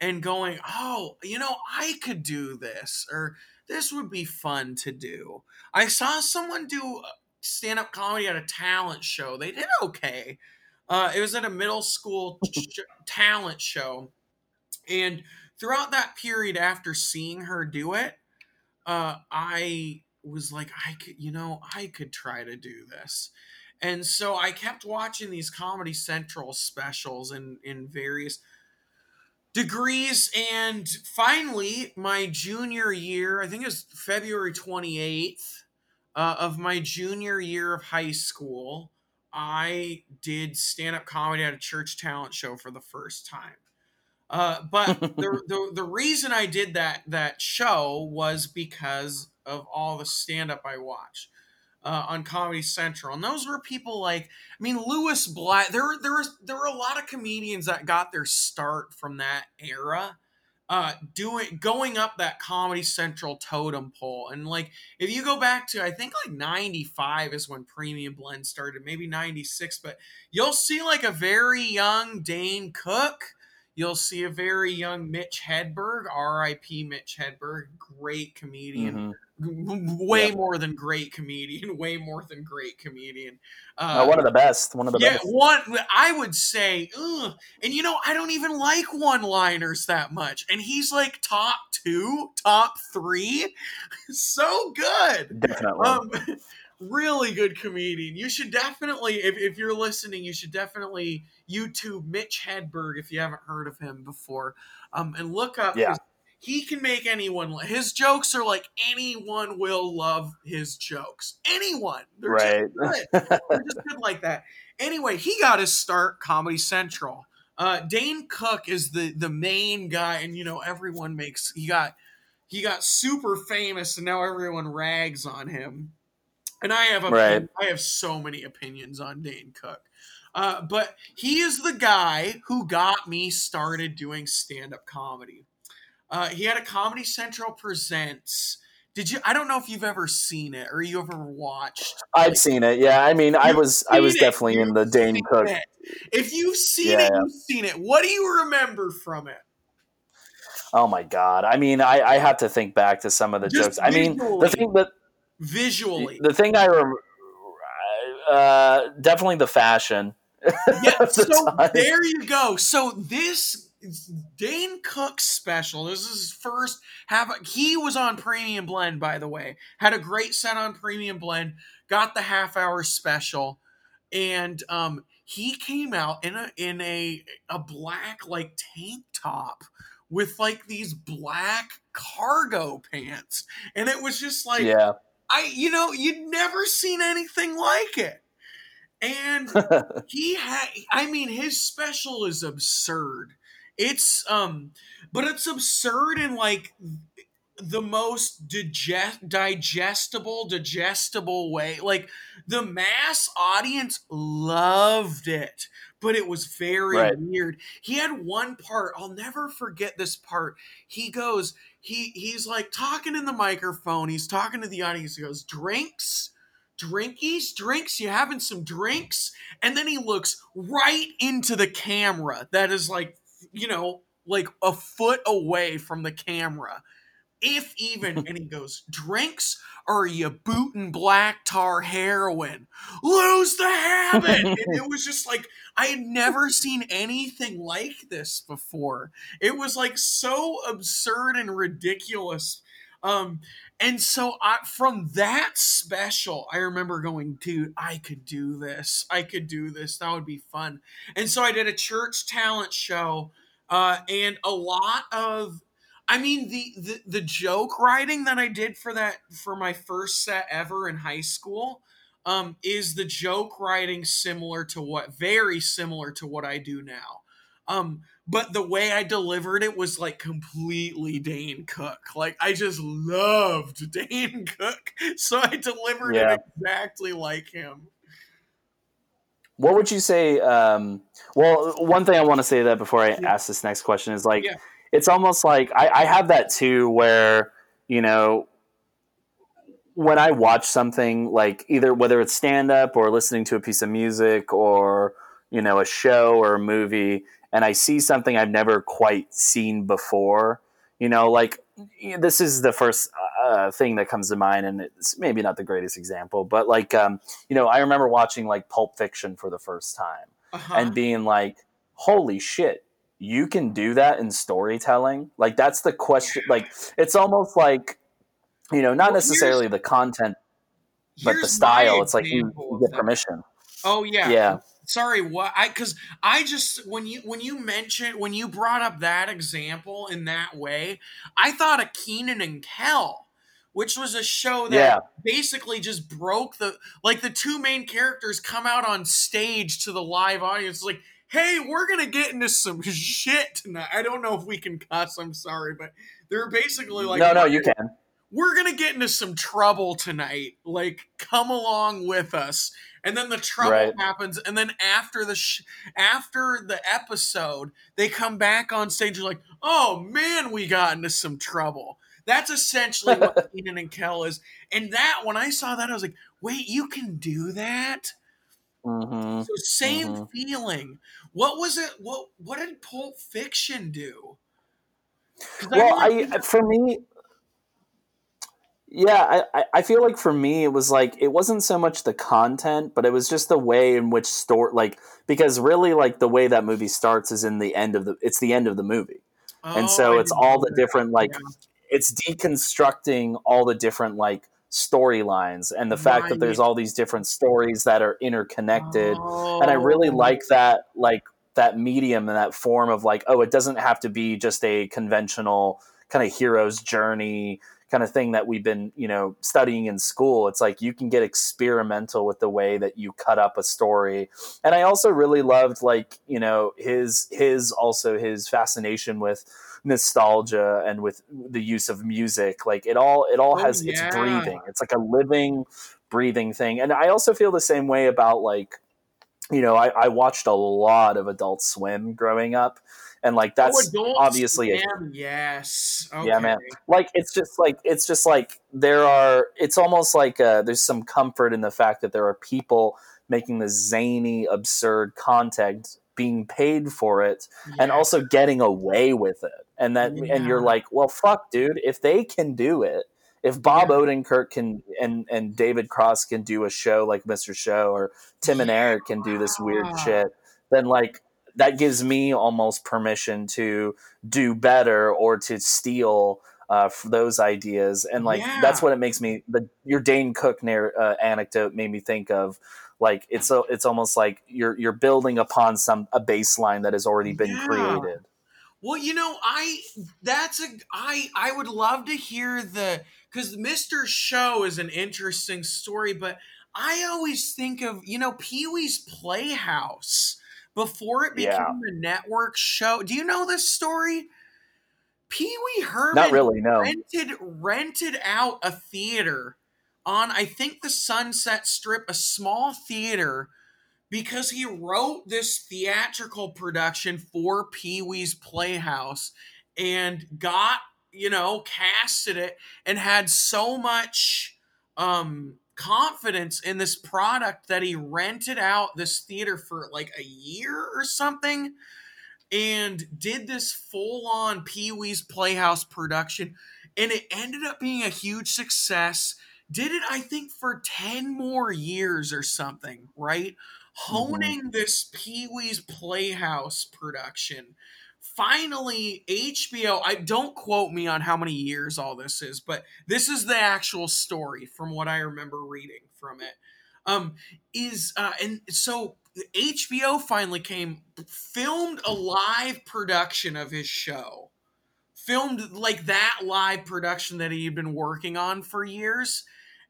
Speaker 3: and going, "Oh, you know, I could do this or this would be fun to do." I saw someone do stand-up comedy at a talent show. They did okay. Uh, it was at a middle school sh- talent show, and throughout that period after seeing her do it, uh, I was like, I could, you know, I could try to do this. And so I kept watching these Comedy Central specials in, in various degrees. And finally, my junior year, I think it was February 28th uh, of my junior year of high school, I did stand up comedy at a church talent show for the first time. Uh, but the, the the reason I did that that show was because of all the stand up I watched uh, on Comedy Central, and those were people like I mean Lewis Black. There were there was there were a lot of comedians that got their start from that era. Uh, doing going up that Comedy Central totem pole, and like if you go back to I think like '95 is when Premium Blend started, maybe '96, but you'll see like a very young Dane Cook, You'll see a very young Mitch Hedberg, R.I.P. Mitch Hedberg, great comedian,
Speaker 2: Mhm.
Speaker 3: Way
Speaker 2: Yep.
Speaker 3: more than great comedian, way more than great comedian.
Speaker 2: Uh, one of the best. One of the
Speaker 3: yeah,
Speaker 2: best.
Speaker 3: one I would say, ugh. and you know, I don't even like one-liners that much, and he's like top two, top three, so good.
Speaker 2: Definitely.
Speaker 3: Um, really good comedian. You should definitely, if, if you're listening, you should definitely YouTube Mitch Hedberg if you haven't heard of him before, um, and look up.
Speaker 2: Yeah.
Speaker 3: his- he can make anyone. His jokes are like anyone will love his jokes. Anyone. They're
Speaker 2: right.
Speaker 3: just good. They're just good like that. Anyway, he got his start Comedy Central. Uh, Dane Cook is the the main guy, and you know everyone makes he got he got super famous, and now everyone rags on him. And I have a
Speaker 2: Right.
Speaker 3: I have so many opinions on Dane Cook, uh, but he is the guy who got me started doing stand up comedy. Uh, he had a Comedy Central presents. Did you? I don't know if you've ever seen it or you ever watched.
Speaker 2: I've seen it. Yeah. I mean, I was I was
Speaker 3: it.
Speaker 2: definitely in the Dane Cook.
Speaker 3: it. If you've seen
Speaker 2: Yeah,
Speaker 3: it, you've seen it. What do you remember from it?
Speaker 2: Oh my god. I mean, I, I have to think back to some of the
Speaker 3: Just
Speaker 2: jokes. I mean, the thing that
Speaker 3: Visually,
Speaker 2: the thing I rem- uh, definitely the fashion.
Speaker 3: yeah.
Speaker 2: the
Speaker 3: So
Speaker 2: time.
Speaker 3: there you go. So this Dane Cook special. This is his first. Have he was on Premium Blend by the way. Had a great set on Premium Blend. Got the half hour special, and um, he came out in a in a a black like tank top with like these black cargo pants. And it was just like
Speaker 2: yeah.
Speaker 3: I you know, you'd never seen anything like it. And he had I mean his special is absurd. It's um but it's absurd in like the most digest digestible digestible way like the mass audience loved it but it was very
Speaker 2: Right.
Speaker 3: weird he had one part i'll never forget this part he goes he he's like talking in the microphone. He's talking to the audience. He goes drinks? Drinkies? Drinks? You having some drinks? And then he looks right into the camera that is like you know like a foot away from the camera if even and he goes drinks or you booting black tar heroin. Lose the habit! And it was just like i had never seen anything like this before. It was like so absurd and ridiculous. Um and so I, from that special i remember going dude i could do this. I could do this. That would be fun. And so i did a church talent show uh, and a lot of I mean the, the the joke writing that I did for that for my first set ever in high school um is the joke writing similar to what very similar to what I do now. Um but the way I delivered it was like completely Dane Cook. Like I just loved Dane Cook. So I delivered
Speaker 2: Yeah.
Speaker 3: it exactly like him.
Speaker 2: What would you say? Um, well, one thing I want to say that before I ask this next question is like,
Speaker 3: Yeah.
Speaker 2: It's almost like I, I have that too, where you know, when I watch something like either whether it's stand up or listening to a piece of music or you know a show or a movie, and I see something I've never quite seen before, you know, like this is the first uh, thing that comes to mind, and it's maybe not the greatest example, but like um, you know, I remember watching like Pulp Fiction for the first time
Speaker 3: Uh-huh.
Speaker 2: and being like, "Holy shit, you can do that in storytelling!" Like that's the question. Like it's almost like you know, not
Speaker 3: Well,
Speaker 2: necessarily the content, but the style. It's like you, you get permission.
Speaker 3: Oh yeah.
Speaker 2: Yeah.
Speaker 3: Sorry, what I cuz I just when you when you mentioned when you brought up that example in that way, I thought of Kenan and Kel, which was a show that
Speaker 2: Yeah.
Speaker 3: basically just broke the like the two main characters come out on stage to the live audience like, "Hey, we're going to get into some shit tonight." I don't know if we can cuss, I'm sorry, but they're basically like
Speaker 2: no, no, you can.
Speaker 3: we're gonna get into some trouble tonight. Like, come along with us. And then the trouble
Speaker 2: Right.
Speaker 3: happens, and then after the sh- after the episode, they come back on stage and like, oh man, we got into some trouble. That's essentially what Kenan and Kel is. And that when I saw that, I was like, wait, you can do that?
Speaker 2: hmm
Speaker 3: So same
Speaker 2: Mhm.
Speaker 3: feeling. What was it? What what did Pulp Fiction do?
Speaker 2: Well,
Speaker 3: remember-
Speaker 2: I for me, yeah, I- I I feel like for me it was like it wasn't so much the content, but it was just the way in which story like because really like the way that movie starts is in the end of the it's the end of the movie. and
Speaker 3: Oh,
Speaker 2: so
Speaker 3: I
Speaker 2: it's all the
Speaker 3: that.
Speaker 2: different like
Speaker 3: Yeah.
Speaker 2: it's deconstructing all the different like storylines and the fact that there's all these different stories that are interconnected.
Speaker 3: Oh.
Speaker 2: and i really oh. like that like that medium and that form of like oh it doesn't have to be just a conventional kind of hero's journey kind of thing that we've been you know studying in school. It's like you can get experimental with the way that you cut up a story. And i also really loved like you know his his also his fascination with nostalgia and with the use of music like it all it all
Speaker 3: Oh,
Speaker 2: has it's breathing it's like a living breathing thing and i also feel the same way about like you know i, I watched a lot of adult swim growing up and like that's
Speaker 3: Oh,
Speaker 2: obviously a
Speaker 3: Swim, yes. Okay.
Speaker 2: Yeah, man. like it's just like it's just like there are it's almost like uh, there's some comfort in the fact that there are people making this zany absurd content being paid for it and also getting away with it. And that and you're like well fuck dude if they can do it if bob
Speaker 3: Yeah.
Speaker 2: odenkirk can and and david cross can do a show like mr show or tim and eric can do this weird
Speaker 3: Yeah.
Speaker 2: shit then like that gives me almost permission to do better or to steal uh, for those ideas. And like that's what it makes me the your dane cook narr- uh, anecdote made me think of like it's so it's almost like you're you're building upon some a baseline that has already been
Speaker 3: Yeah.
Speaker 2: created
Speaker 3: Well, you know, I that's a I I would love to hear the because Mr. Show is an interesting story, but I always think of you know Pee Wee's Playhouse before it became
Speaker 2: Yeah.
Speaker 3: a network show. Do you know this story? Pee Wee Herman
Speaker 2: Not really, no.
Speaker 3: rented rented out a theater on I think the Sunset Strip, a small theater, because he wrote this theatrical production for Pee Wee's Playhouse and got you know casted it and had so much um confidence in this product that he rented out this theater for like a year or something and did this full on Pee Wee's Playhouse production. And it ended up being a huge success. Did it, I think, for 10 more years or something, right? Honing this Pee Wee's Playhouse production. Finally, HBO, I don't quote me on how many years all this is, but this is the actual story from what I remember reading from it. Um, is uh, and so HBO finally came, filmed a live production of his show, filmed like that live production that he had been working on for years,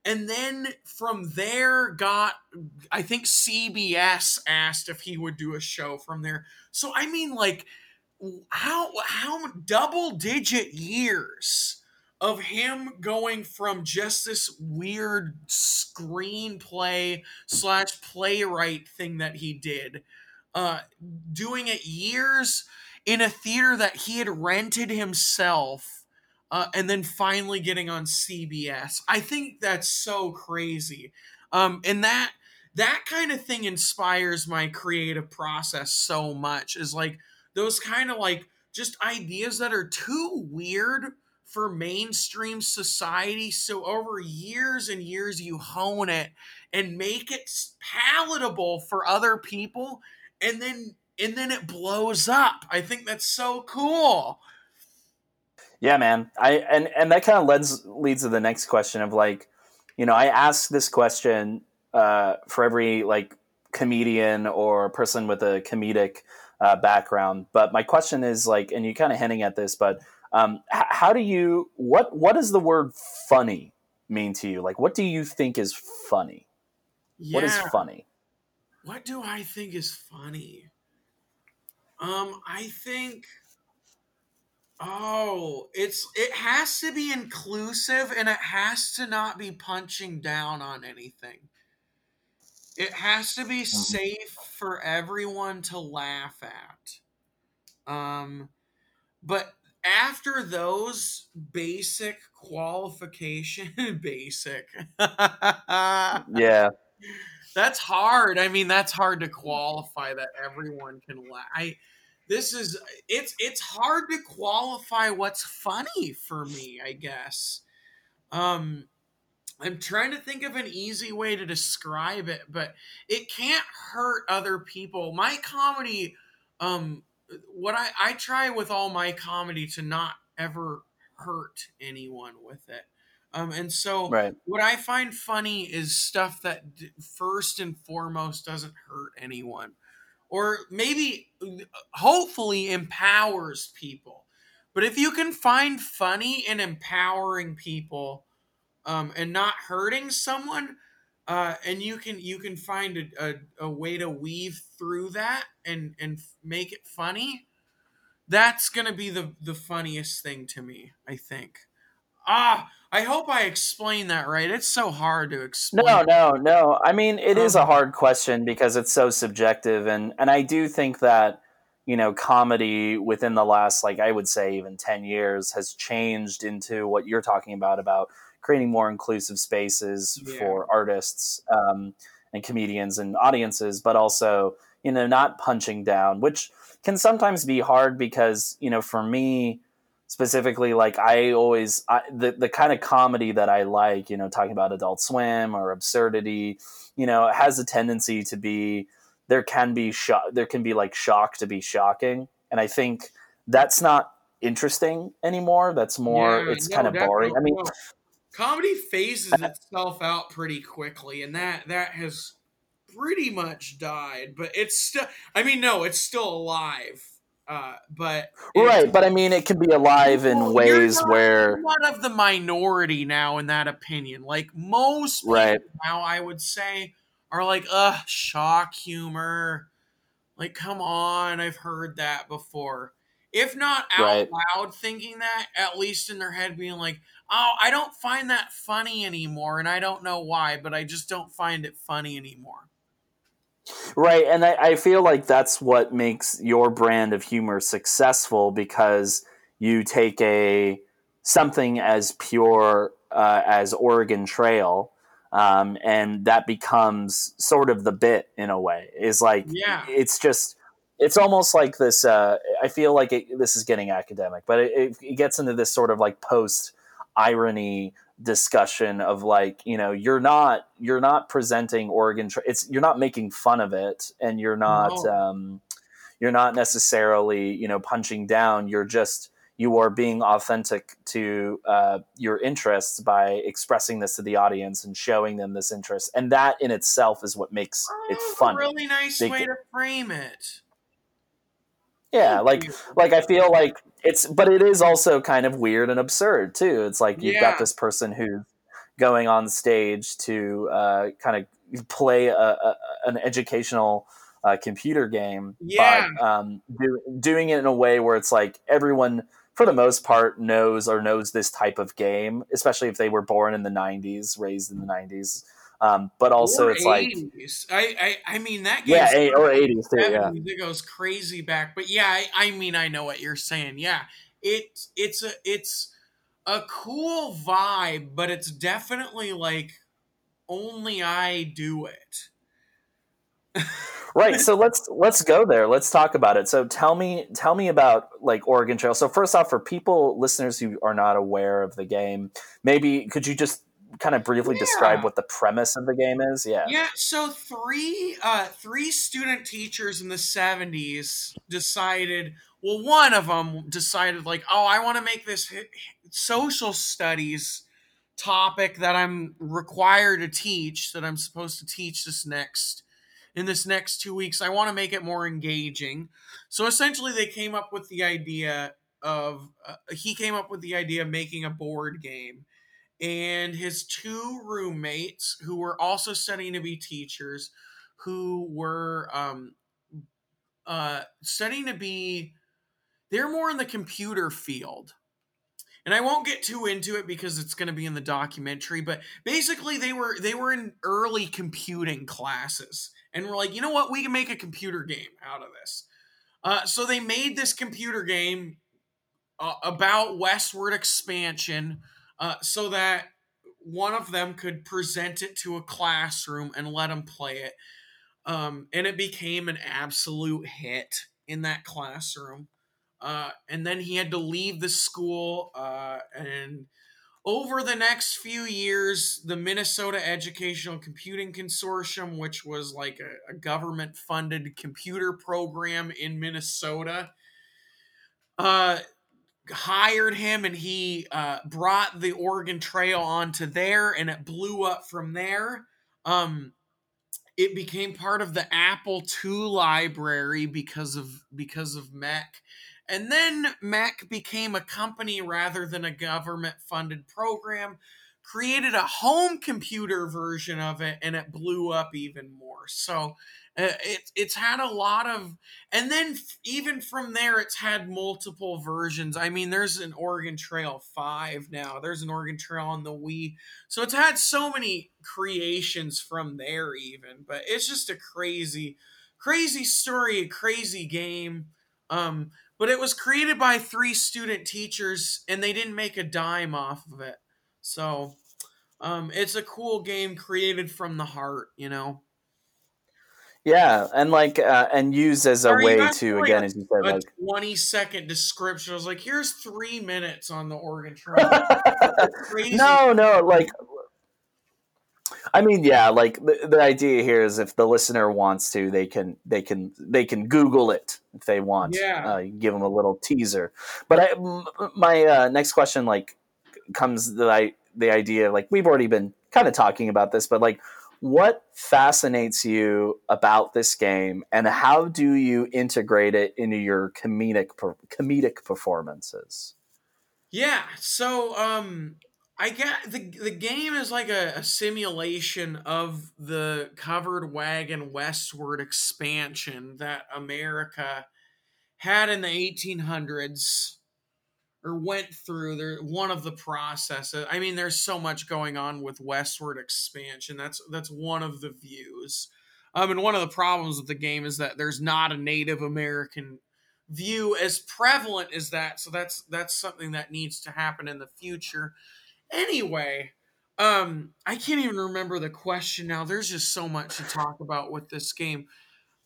Speaker 3: and then from there got, I think CBS asked if he would do a show from there. So I mean, like, how how double digit years of him going from just this weird screenplay slash playwright thing that he did, uh, doing it years in a theater that he had rented himself, uh, and then finally getting on CBS. I think that's so crazy, um, and that that kind of thing inspires my creative process so much. Is like those kind of like just ideas that are too weird for mainstream society. So over years and years, you hone it and make it palatable for other people, and then and then it blows up. I think that's so cool.
Speaker 2: Yeah, man. I and and that kind of leads leads to the next question of like, you know, I ask this question uh, for every like comedian or person with a comedic uh, background, but my question is like, and you're kind of hinting at this, but um, h- how do you what what does the word funny mean to you? Like, what do you think is funny?
Speaker 3: Yeah.
Speaker 2: What is funny?
Speaker 3: What do I think is funny? Um, I think oh, it's it has to be inclusive and it has to not be punching down on anything. It has to be safe for everyone to laugh at. Um but after those basic qualification basic
Speaker 2: Yeah,
Speaker 3: that's hard. I mean, that's hard to qualify that everyone can laugh. I this is it's it's hard to qualify what's funny for me, I guess. Um I'm trying to think of an easy way to describe it, but it can't hurt other people. My comedy um what I I try with all my comedy to not ever hurt anyone with it. Um and so
Speaker 2: right.
Speaker 3: what I find funny is stuff that d- first and foremost doesn't hurt anyone, or maybe hopefully empowers people. But if you can find funny and empowering people, um, and not hurting someone, uh, and you can you can find a, a, a way to weave through that and and make it funny, that's gonna be the the funniest thing to me. I think. Ah, I hope I explained that right. It's so hard to explain.
Speaker 2: No, no, no. I mean, it is a
Speaker 3: Um,
Speaker 2: hard question because it's so subjective, and and I do think that you know comedy within the last like I would say even ten years has changed into what you're talking about about creating more inclusive spaces
Speaker 3: Yeah.
Speaker 2: for artists um, and comedians and audiences, but also you know not punching down, which can sometimes be hard because you know for me specifically like i always I, the, the kind of comedy that i like you know talking about adult swim or absurdity you know it has a tendency to be there can be shock there can be like shock to be shocking and i think that's not interesting anymore that's more
Speaker 3: Yeah,
Speaker 2: it's
Speaker 3: no,
Speaker 2: kind of boring i mean
Speaker 3: comedy phases itself out pretty quickly, and that that has pretty much died. But it's still. I mean, no, it's still alive. Uh, but
Speaker 2: right, but I mean, it can be alive in
Speaker 3: Well,
Speaker 2: ways
Speaker 3: not,
Speaker 2: where
Speaker 3: one of the minority now in that opinion. Like most people
Speaker 2: Right.
Speaker 3: now, I would say are like, ugh, shock humor. Like, come on, I've heard that before. If not out
Speaker 2: Right.
Speaker 3: loud thinking that, at least in their head being like, oh, I don't find that funny anymore, and I don't know why, but I just don't find it funny anymore.
Speaker 2: Right, and I, I feel like that's what makes your brand of humor successful because you take a something as pure uh, as Oregon Trail, um, and that becomes sort of the bit in a way. Is like
Speaker 3: Yeah.
Speaker 2: it's just it's almost like this. Uh, I feel like it, this is getting academic, but it, it, it gets into this sort of like post irony discussion of like you know you're not you're not presenting Oregon Tra- it's you're not making fun of it and you're not
Speaker 3: No.
Speaker 2: um, you're not necessarily you know punching down you're just you are being authentic to uh, your interests by expressing this to the audience and showing them this interest and that in itself is what makes it
Speaker 3: Oh,
Speaker 2: funny
Speaker 3: Really nice
Speaker 2: They
Speaker 3: way
Speaker 2: can-
Speaker 3: to frame it.
Speaker 2: yeah like like I feel like it's, but it is also kind of weird and absurd too. It's like you've
Speaker 3: Yeah.
Speaker 2: got this person who's going on stage to uh, kind of play a, a, an educational uh, computer game,
Speaker 3: Yeah.
Speaker 2: but um, do, doing it in a way where it's like everyone, for the most part, knows or knows this type of game, especially if they were born in the '90s, raised in the '90s. Um, but also,
Speaker 3: Or
Speaker 2: it's like
Speaker 3: I, I I mean that game
Speaker 2: yeah, eight, or '80s too. Yeah.
Speaker 3: it goes crazy back. But yeah, I, I mean I know what you're saying. Yeah. It it's a it's a cool vibe, but it's definitely like only I do it.
Speaker 2: right so let's let's go there let's talk about it so tell me tell me about like oregon trail so first off for people listeners who are not aware of the game maybe could you just kind of briefly describe what the premise of the game is yeah
Speaker 3: Yeah, so three uh three student teachers in the 70s decided, well one of them decided like, "Oh, I want to make this social studies topic that I'm required to teach that I'm supposed to teach this next in this next 2 weeks. I want to make it more engaging." So essentially they came up with the idea of uh, he came up with the idea of making a board game and his two roommates who were also studying to be teachers who were um uh studying to be they're more in the computer field. And i won't get too into it because it's going to be in the documentary but basically they were they were in early computing classes and we're like you know what? We can make a computer game out of this. Uh, so they made this computer game uh, about westward expansion uh, so that one of them could present it to a classroom and let them play it. Um, and it became an absolute hit in that classroom. Uh, and then he had to leave the school. Uh, and over the next few years, the Minnesota Educational Computing Consortium, which was like a, a government funded computer program in Minnesota, uh, hired him and he uh, brought the Oregon Trail onto there and it blew up from there. Um, it became part of the Apple II library because of because of MECC. And then MECC became a company rather than a government funded program, created a home computer version of it, and it blew up even more. So uh, it, it's had a lot of and then f- even from there it's had multiple versions. I mean there's an oregon trail 5 now. There's an oregon trail on the wii. So it's had so many creations from there even but it's just a crazy crazy story a crazy game. Um but it was created by three student teachers and they didn't make a dime off of it. So um it's a cool game created from the heart you know
Speaker 2: yeah and like uh, and used as a
Speaker 3: Sorry,
Speaker 2: way to
Speaker 3: like
Speaker 2: again as you said
Speaker 3: a
Speaker 2: like
Speaker 3: 20 second description. I was like, here's three minutes on the Oregon Trail.
Speaker 2: No no like i mean yeah like the, the idea here is if the listener wants to they can they can they can google it if they want
Speaker 3: Yeah.
Speaker 2: uh, give them a little teaser but I, m- my uh, next question like comes the i the idea like we've already been kind of talking about this but like what fascinates you about this game, and how do you integrate it into your comedic comedic performances?
Speaker 3: Yeah, so um, I get the the game is like a, a, simulation of the covered wagon westward expansion that America had in the 1800s or went through there one of the processes i mean there's so much going on with westward expansion that's that's one of the views. Um and one of the problems with the game is that there's not a native american view as prevalent as that so that's that's something that needs to happen in the future. Anyway um i can't even remember the question now there's just so much to talk about with this game.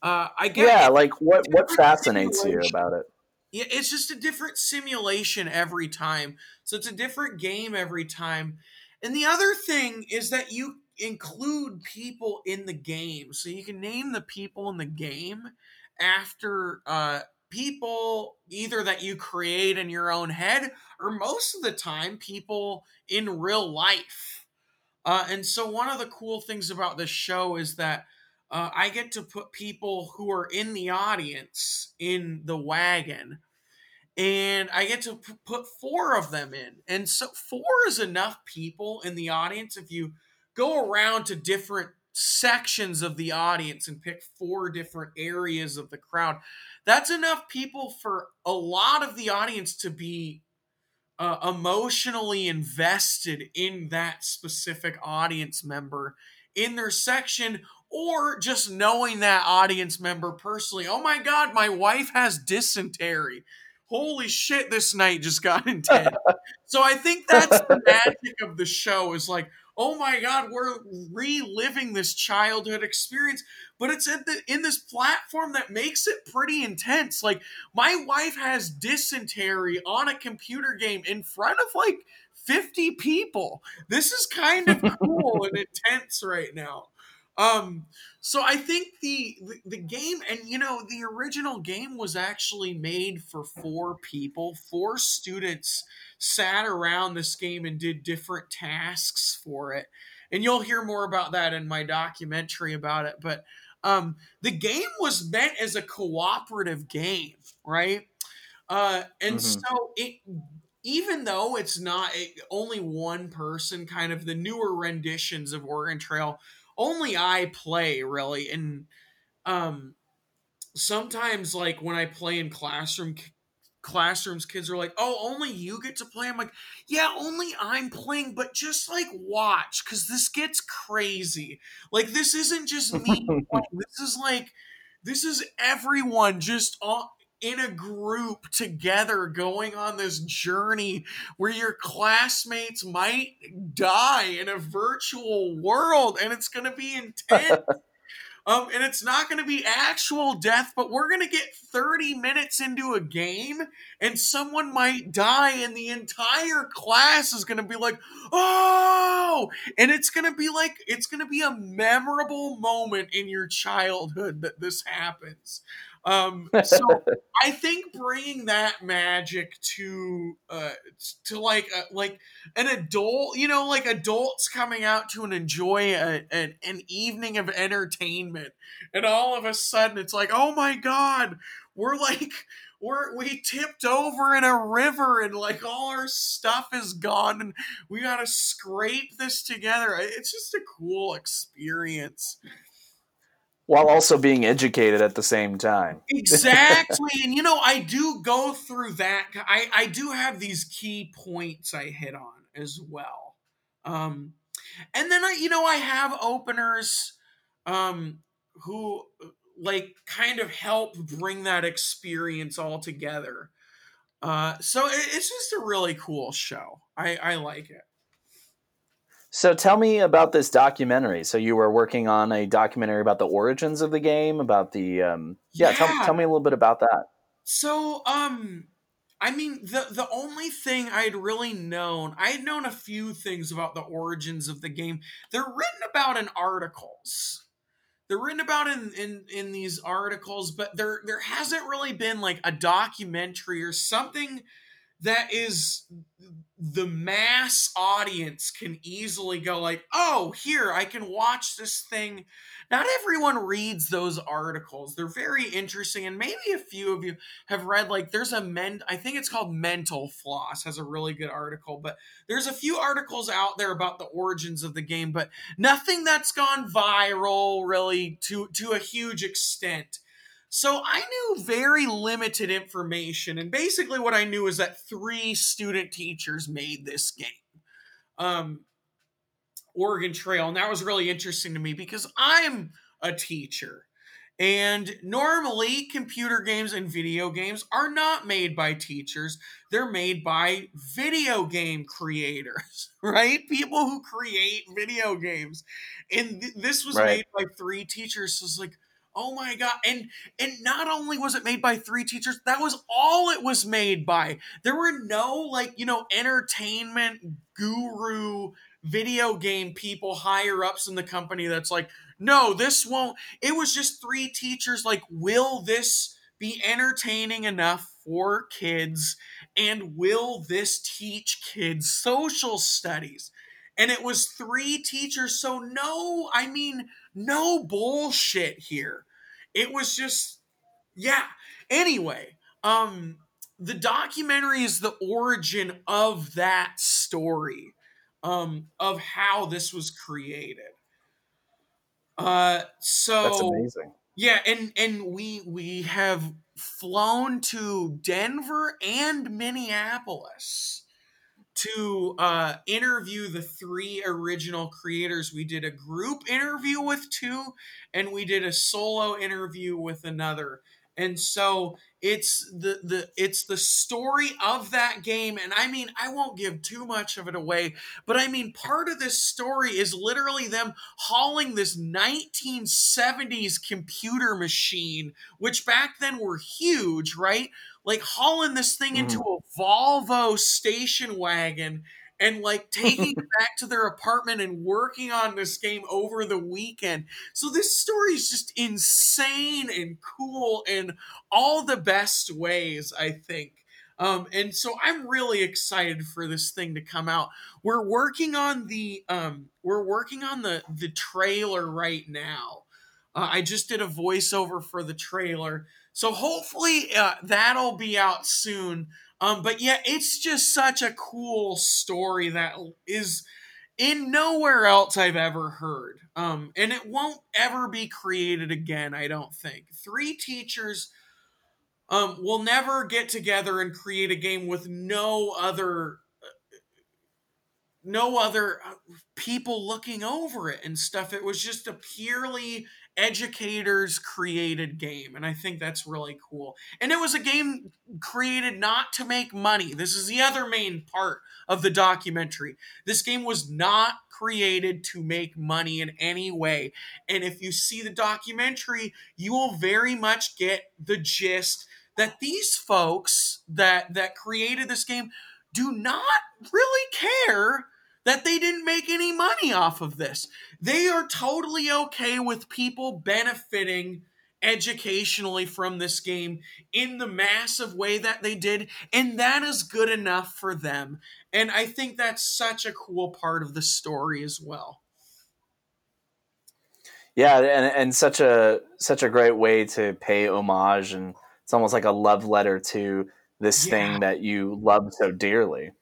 Speaker 3: Uh i guess
Speaker 2: yeah like what what fascinates you about it
Speaker 3: it's just a different simulation every time. So it's a different game every time. And the other thing is that you include people in the game. So you can name the people in the game after uh, people either that you create in your own head or most of the time people in real life. Uh, and so one of the cool things about this show is that uh, I get to put people who are in the audience in the wagon, and I get to p- put four of them in. And so, four is enough people in the audience. If you go around to different sections of the audience and pick four different areas of the crowd, that's enough people for a lot of the audience to be uh, emotionally invested in that specific audience member in their section or just knowing that audience member personally. Oh my God, my wife has dysentery. Holy shit, this night just got intense. so I think that's the magic of the show is like, oh my God, we're reliving this childhood experience, but it's in, the, in this platform that makes it pretty intense. Like, my wife has dysentery on a computer game in front of like 50 people. This is kind of cool and intense right now. Um, so I think the, the, the game, and you know, the original game was actually made for four people. Four students sat around this game and did different tasks for it, and you'll hear more about that in my documentary about it. But um, the game was meant as a cooperative game, right? Uh, and mm-hmm. so it even though it's not only one person, kind of the newer renditions of Oregon Trail only I play really, and um, sometimes like when I play in classroom classrooms, kids are like, "Oh, only you get to play." I'm like, "Yeah, only I'm playing, but just like watch, because this gets crazy. Like this isn't just me. this is like." This is everyone just on, in a group together going on this journey where your classmates might die in a virtual world and it's going to be intense. um, and it's not going to be actual death, but we're going to get 30 minutes into a game and someone might die, and the entire class is going to be like, oh, and it's going to be like, it's going to be a memorable moment in your childhood that this happens. Um, so I think bringing that magic to uh, to like uh, like an adult, you know, like adults coming out to and enjoy a, a, an evening of entertainment, and all of a sudden it's like, oh my god, we're like we're we tipped over in a river and like all our stuff is gone and we gotta scrape this together. It's just a cool experience
Speaker 2: while also being educated at the same time.
Speaker 3: exactly. And you know, I do go through that. I, I do have these key points I hit on as well. Um, and then I, you know, I have openers um, who like kind of help bring that experience all together. Uh, so it, it's just a really cool show. I, I like it.
Speaker 2: So tell me about this documentary. So you were working on a documentary about the origins of the game, about the um, yeah. yeah. Tell, tell me a little bit about that.
Speaker 3: So um, I mean the the only thing I'd really known, I had known a few things about the origins of the game. They're written about in articles. They're written about in in in these articles, but there there hasn't really been like a documentary or something that is the mass audience can easily go like oh here i can watch this thing. Not everyone reads those articles. They're very interesting and maybe a few of you have read like there's a men i think it's called mental floss has a really good article but there's a few articles out there about the origins of the game but nothing that's gone viral really to to a huge extent so I knew very limited information, and basically what I knew is that three student teachers made this game, um, Oregon Trail, and that was really interesting to me because I'm a teacher, and normally computer games and video games are not made by teachers; they're made by video game creators, right? People who create video games, and th- this was right. made by three teachers. So it's like Oh my god. And and not only was it made by three teachers, that was all it was made by. There were no like, you know, entertainment guru video game people higher ups in the company that's like, "No, this won't." It was just three teachers like, "Will this be entertaining enough for kids and will this teach kids social studies?" And it was three teachers, so no, I mean, no bullshit here. It was just, yeah. Anyway, um, the documentary is the origin of that story, um, of how this was created. Uh, so
Speaker 2: that's amazing.
Speaker 3: Yeah, and and we we have flown to Denver and Minneapolis to uh, interview the three original creators. We did a group interview with two, and we did a solo interview with another. And so it's the the it's the story of that game and I mean I won't give too much of it away, but I mean part of this story is literally them hauling this 1970s computer machine which back then were huge, right? Like hauling this thing into mm-hmm. a Volvo station wagon and like taking it back to their apartment and working on this game over the weekend. So this story is just insane and cool in all the best ways, I think. Um, and so I'm really excited for this thing to come out. We're working on the um, we're working on the the trailer right now. Uh, I just did a voiceover for the trailer. So hopefully uh, that'll be out soon. Um, but yeah, it's just such a cool story that is in nowhere else I've ever heard. Um, and it won't ever be created again, I don't think. Three teachers um, will never get together and create a game with no other no other uh, people looking over it and stuff. It was just a purely educators created game and i think that's really cool. And it was a game created not to make money. This is the other main part of the documentary. This game was not created to make money in any way. And if you see the documentary you will very much get the gist that these folks that that created this game do not really care that they didn't make any money off of this. They are totally okay with people benefiting educationally from this game in the massive way that they did, and that is good enough for them. And I think that's such a cool part of the story as well.
Speaker 2: Yeah, and, and such a such a great way to pay homage, and it's almost like a love letter to this yeah. thing that you love so dearly.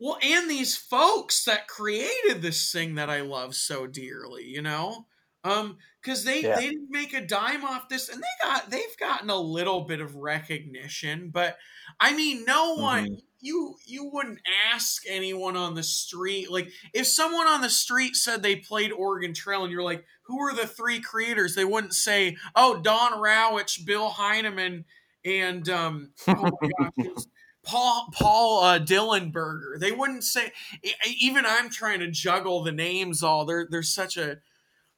Speaker 3: Well, and these folks that created this thing that I love so dearly, you know? Um, because they yeah. they didn't make a dime off this, and they got they've gotten a little bit of recognition, but I mean, no one mm-hmm. you you wouldn't ask anyone on the street like if someone on the street said they played Oregon Trail, and you're like, who are the three creators? They wouldn't say, oh, Don Rawitsch, Bill Heinemann, and um, oh my gosh. Paul Paul uh, Dillenberger. They wouldn't say. Even I'm trying to juggle the names all. There, there's such a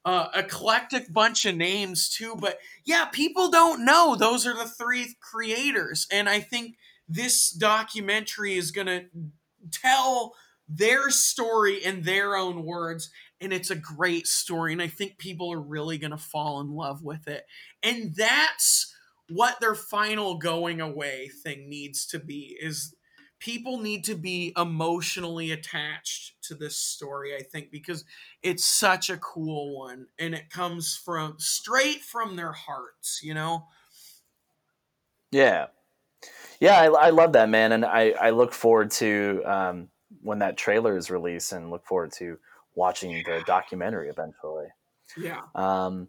Speaker 3: uh, eclectic bunch of names too. But yeah, people don't know those are the three creators, and I think this documentary is gonna tell their story in their own words and it's a great story and i think people are really going to fall in love with it and that's what their final going away thing needs to be is people need to be emotionally attached to this story, I think, because it's such a cool one and it comes from straight from their hearts, you know?
Speaker 2: Yeah. Yeah, I, I love that, man. And I, I look forward to um, when that trailer is released and look forward to watching the documentary eventually.
Speaker 3: Yeah.
Speaker 2: Um,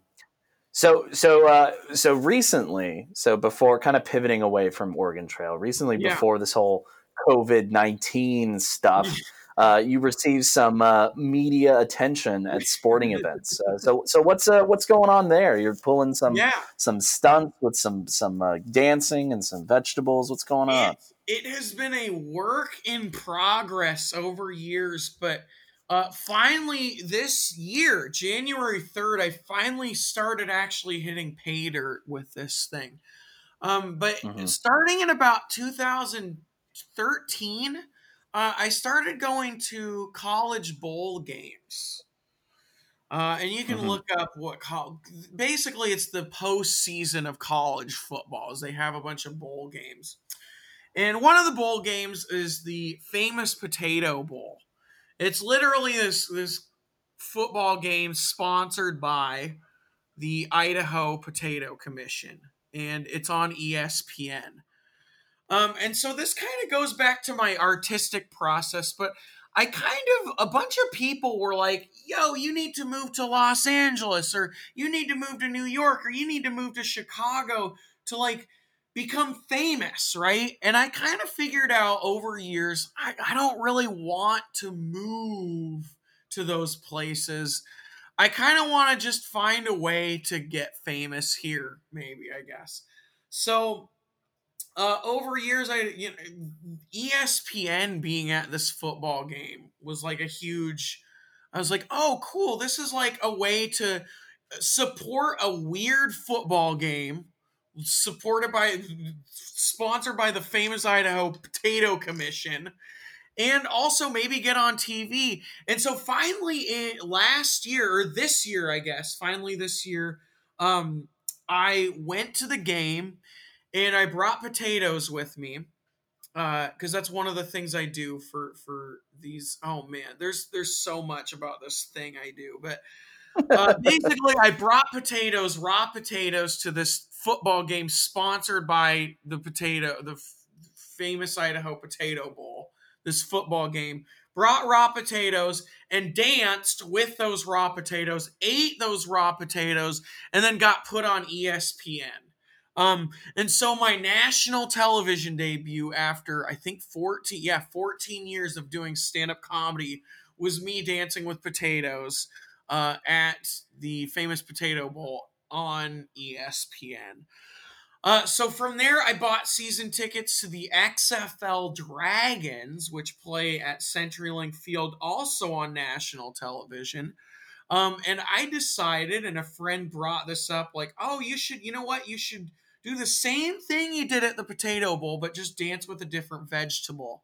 Speaker 2: so so uh, so recently, so before kind of pivoting away from Oregon Trail, recently yeah. before this whole COVID nineteen stuff, uh, you received some uh, media attention at sporting events. Uh, so so what's uh, what's going on there? You're pulling some
Speaker 3: yeah.
Speaker 2: some stunts with some some uh, dancing and some vegetables. What's going on?
Speaker 3: It, it has been a work in progress over years, but uh, finally, this year, January 3rd, I finally started actually hitting pay dirt with this thing. Um, but mm-hmm. starting in about 2013, uh, I started going to college bowl games. Uh, and you can mm-hmm. look up what co- basically it's the postseason of college football. Is they have a bunch of bowl games, and one of the bowl games is the famous Potato Bowl. It's literally this this football game sponsored by the Idaho Potato Commission, and it's on ESPN. Um, and so this kind of goes back to my artistic process, but I kind of a bunch of people were like, "Yo, you need to move to Los Angeles, or you need to move to New York, or you need to move to Chicago to like." Become famous, right? And I kind of figured out over years, I, I don't really want to move to those places. I kind of want to just find a way to get famous here, maybe, I guess. So, uh, over years, I you know, ESPN being at this football game was like a huge. I was like, oh, cool! This is like a way to support a weird football game supported by sponsored by the famous Idaho Potato Commission and also maybe get on TV. And so finally in last year or this year I guess, finally this year um I went to the game and I brought potatoes with me. Uh, because that's one of the things I do for for these. Oh man, there's there's so much about this thing I do, but uh, basically, I brought potatoes, raw potatoes, to this football game sponsored by the potato, the f- famous Idaho Potato Bowl. This football game brought raw potatoes and danced with those raw potatoes, ate those raw potatoes, and then got put on ESPN. Um, and so my national television debut after I think 14, yeah, 14 years of doing stand-up comedy was me dancing with potatoes uh, at the famous Potato Bowl on ESPN. Uh, so from there, I bought season tickets to the XFL Dragons, which play at CenturyLink Field, also on national television. Um, and I decided, and a friend brought this up, like, oh, you should, you know what, you should do the same thing you did at the Potato Bowl, but just dance with a different vegetable.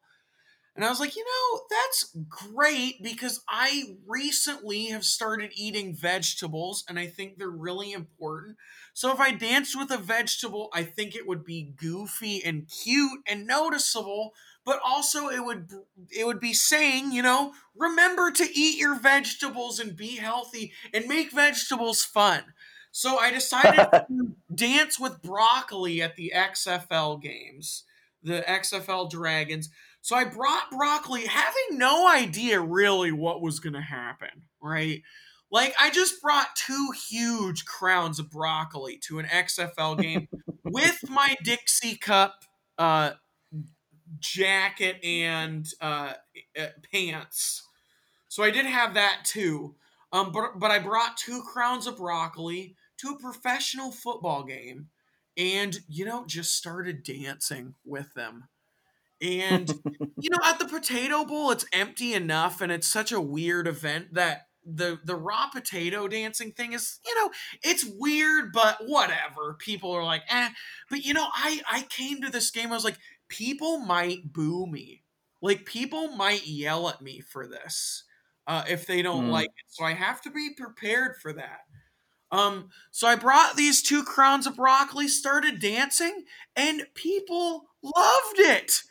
Speaker 3: And I was like, you know, that's great because I recently have started eating vegetables and I think they're really important. So if I danced with a vegetable, I think it would be goofy and cute and noticeable, but also it would it would be saying, you know, remember to eat your vegetables and be healthy and make vegetables fun. So I decided to dance with broccoli at the XFL games, the XFL Dragons. So I brought broccoli having no idea really what was going to happen, right? Like I just brought two huge crowns of broccoli to an XFL game with my Dixie cup uh, jacket and uh, uh, pants. So I did have that too. Um, but but I brought two crowns of broccoli to a professional football game, and you know just started dancing with them. And you know, at the Potato Bowl, it's empty enough, and it's such a weird event that the the raw potato dancing thing is you know it's weird but whatever. People are like eh. But you know i i came to this game i was like people might boo me. Like people might yell at me for this uh, if they don't mm. like it so i have to be prepared for that. Um so i brought these two crowns of broccoli started dancing and people loved it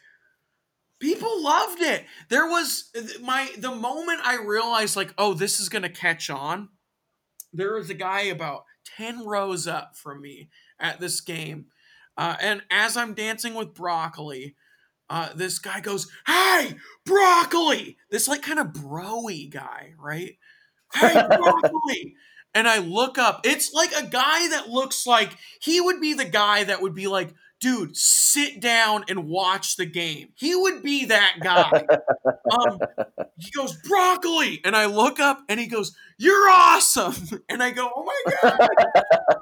Speaker 3: people loved it. There was my the moment I realized like, oh, this is gonna catch on. There was a guy about ten rows up from me at this game, uh, and as I'm dancing with broccoli, uh, this guy goes, "Hey, broccoli!" This like kind of broy guy, right? Hey, broccoli! and I look up. It's like a guy that looks like he would be the guy that would be like, dude, sit down and watch the game. He would be that guy. um, he goes, broccoli. And I look up and he goes, you're awesome. And I go, oh my God.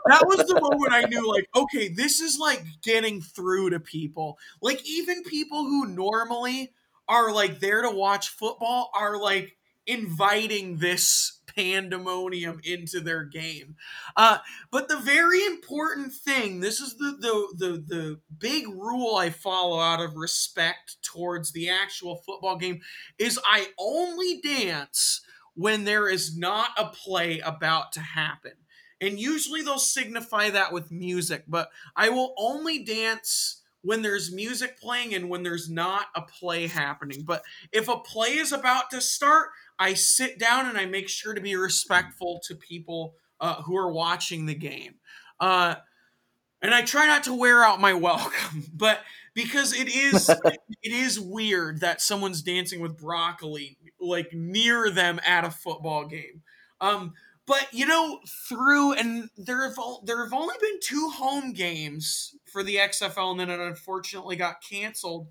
Speaker 3: that was the moment I knew, like, okay, this is like getting through to people. Like, even people who normally are like there to watch football are like inviting this pandemonium into their game. Uh, but the very important thing, this is the, the the the big rule I follow out of respect towards the actual football game, is I only dance when there is not a play about to happen. And usually they'll signify that with music, but I will only dance when there's music playing and when there's not a play happening. But if a play is about to start, I sit down and I make sure to be respectful to people uh, who are watching the game. Uh, and I try not to wear out my welcome, but because it is it is weird that someone's dancing with broccoli like near them at a football game. Um, but you know, through and there have there have only been two home games for the XFL, and then it unfortunately got canceled.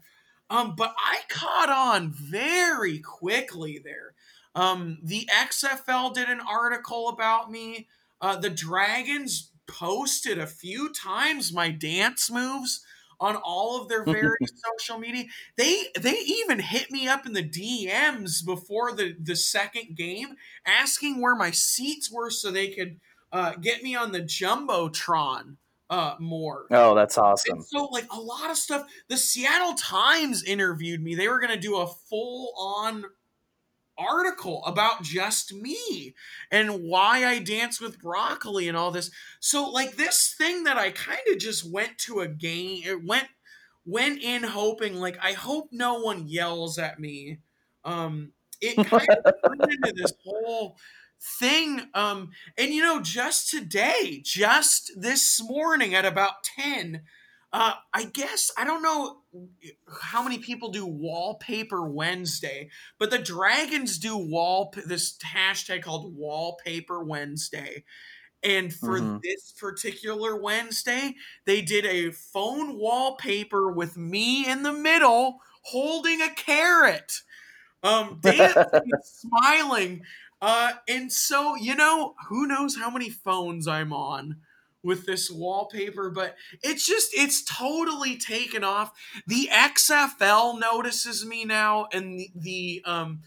Speaker 3: Um, but I caught on very quickly there. Um, the XFL did an article about me. Uh, the Dragons posted a few times my dance moves on all of their various social media. They they even hit me up in the DMs before the the second game, asking where my seats were so they could uh, get me on the jumbotron uh more.
Speaker 2: Oh, that's awesome.
Speaker 3: And so like a lot of stuff. The Seattle Times interviewed me. They were going to do a full on article about just me and why I dance with broccoli and all this. So like this thing that I kind of just went to a game it went went in hoping like I hope no one yells at me. Um it kind of turned into this whole thing um and you know just today just this morning at about 10 uh, I guess I don't know how many people do Wallpaper Wednesday, but the Dragons do wall this hashtag called Wallpaper Wednesday. And for mm-hmm. this particular Wednesday, they did a phone wallpaper with me in the middle holding a carrot, um, dancing, smiling. Uh, and so, you know, who knows how many phones I'm on with this wallpaper, but it's just it's totally taken off. The XFL notices me now, and the, the um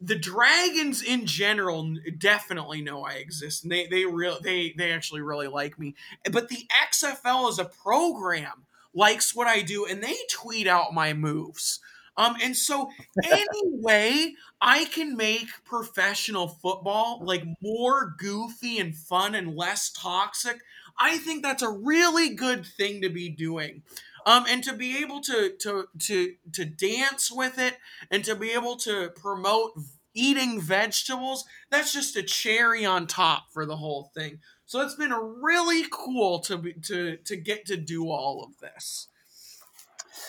Speaker 3: the dragons in general definitely know I exist, and they they real they they actually really like me. But the XFL as a program likes what I do, and they tweet out my moves. Um, and so any way I can make professional football like more goofy and fun and less toxic, I think that's a really good thing to be doing. Um, and to be able to to to to dance with it and to be able to promote eating vegetables, that's just a cherry on top for the whole thing. So it's been really cool to be, to to get to do all of this.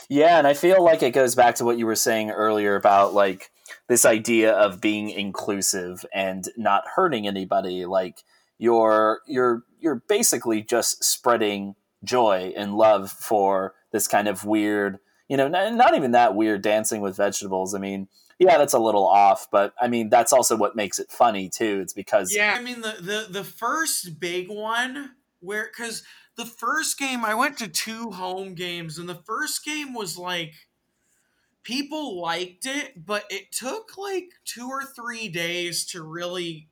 Speaker 2: Yeah, and I feel like it goes back to what you were saying earlier about like this idea of being inclusive and not hurting anybody. Like you're you're you're basically just spreading joy and love for this kind of weird, you know, not, not even that weird dancing with vegetables. I mean, yeah, that's a little off, but I mean, that's also what makes it funny too. It's because
Speaker 3: yeah, I mean the the the first big one where because the first game I went to two home games and the first game was like people liked it, but it took like two or three days to really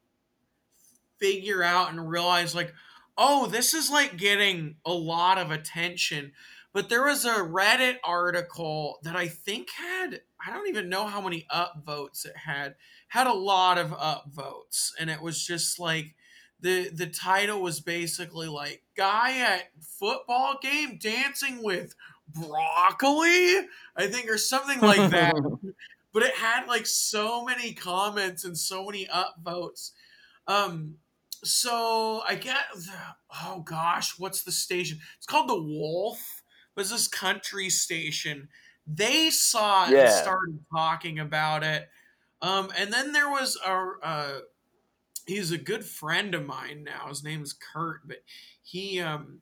Speaker 3: figure out and realize like oh this is like getting a lot of attention but there was a reddit article that i think had i don't even know how many upvotes it had had a lot of upvotes and it was just like the the title was basically like guy at football game dancing with broccoli, I think, or something like that. but it had like so many comments and so many upvotes. Um, so I get, oh gosh, what's the station? It's called the Wolf. It was this country station. They saw it
Speaker 2: Yeah.
Speaker 3: and started talking about it. Um, and then there was a, uh, he's a good friend of mine now. His name is Kurt, but he, um,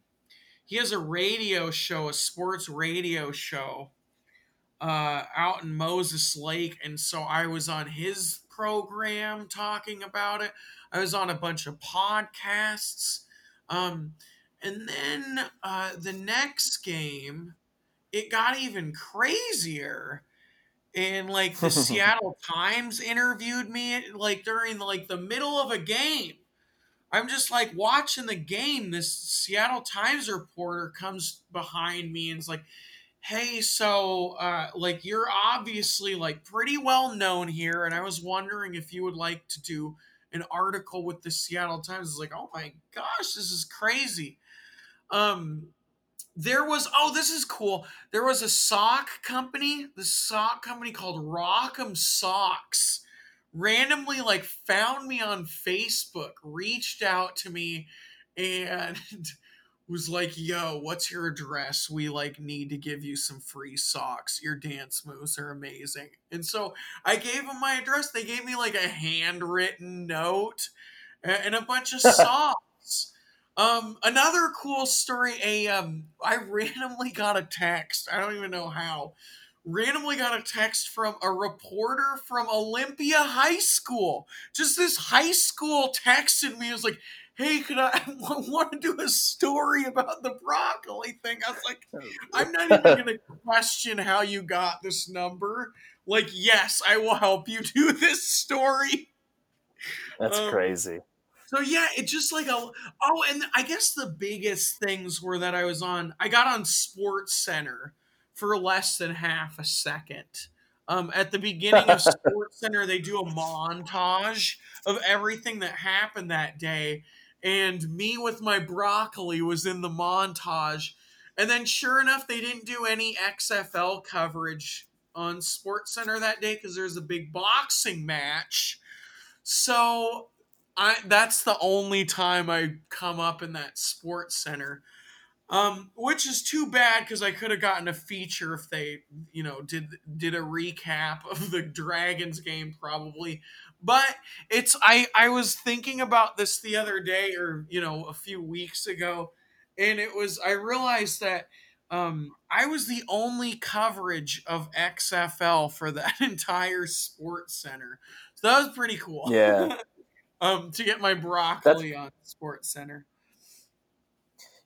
Speaker 3: he has a radio show, a sports radio show, uh, out in Moses Lake, and so I was on his program talking about it. I was on a bunch of podcasts, um, and then uh, the next game, it got even crazier. And like the Seattle Times interviewed me like during like the middle of a game. I'm just like watching the game. This Seattle Times reporter comes behind me and is like, "Hey, so uh, like you're obviously like pretty well known here, and I was wondering if you would like to do an article with the Seattle Times." It's like, "Oh my gosh, this is crazy." Um, there was oh, this is cool. There was a sock company, the sock company called Rock'em Socks randomly like found me on Facebook, reached out to me, and was like, "Yo, what's your address? We like need to give you some free socks. Your dance moves are amazing." And so I gave them my address. They gave me like a handwritten note and a bunch of socks. Um, another cool story. A um, I randomly got a text. I don't even know how randomly got a text from a reporter from Olympia High School. Just this high school texted me. It was like, "Hey, could I, I want to do a story about the broccoli thing?" I was like, "I'm not even going to question how you got this number. Like, yes, I will help you do this story."
Speaker 2: That's
Speaker 3: Um,
Speaker 2: crazy.
Speaker 3: So yeah, it just like a oh, and I guess the biggest things were that I was on. I got on Sports Center for less than half a second. Um, at the beginning of Sports Center, they do a montage of everything that happened that day, and me with my broccoli was in the montage. And then, sure enough, they didn't do any XFL coverage on Sports Center that day because there's a big boxing match. So I that's the only time I come up in that sports center. Um, which is too bad because I could have gotten a feature if they, you know, did did a recap of the Dragons game probably. But it's I I was thinking about this the other day or you know a few weeks ago, and it was I realized that um, I was the only coverage of XFL for that entire sports center. So that was pretty cool.
Speaker 2: Yeah.
Speaker 3: um, to get my broccoli on Sports Center.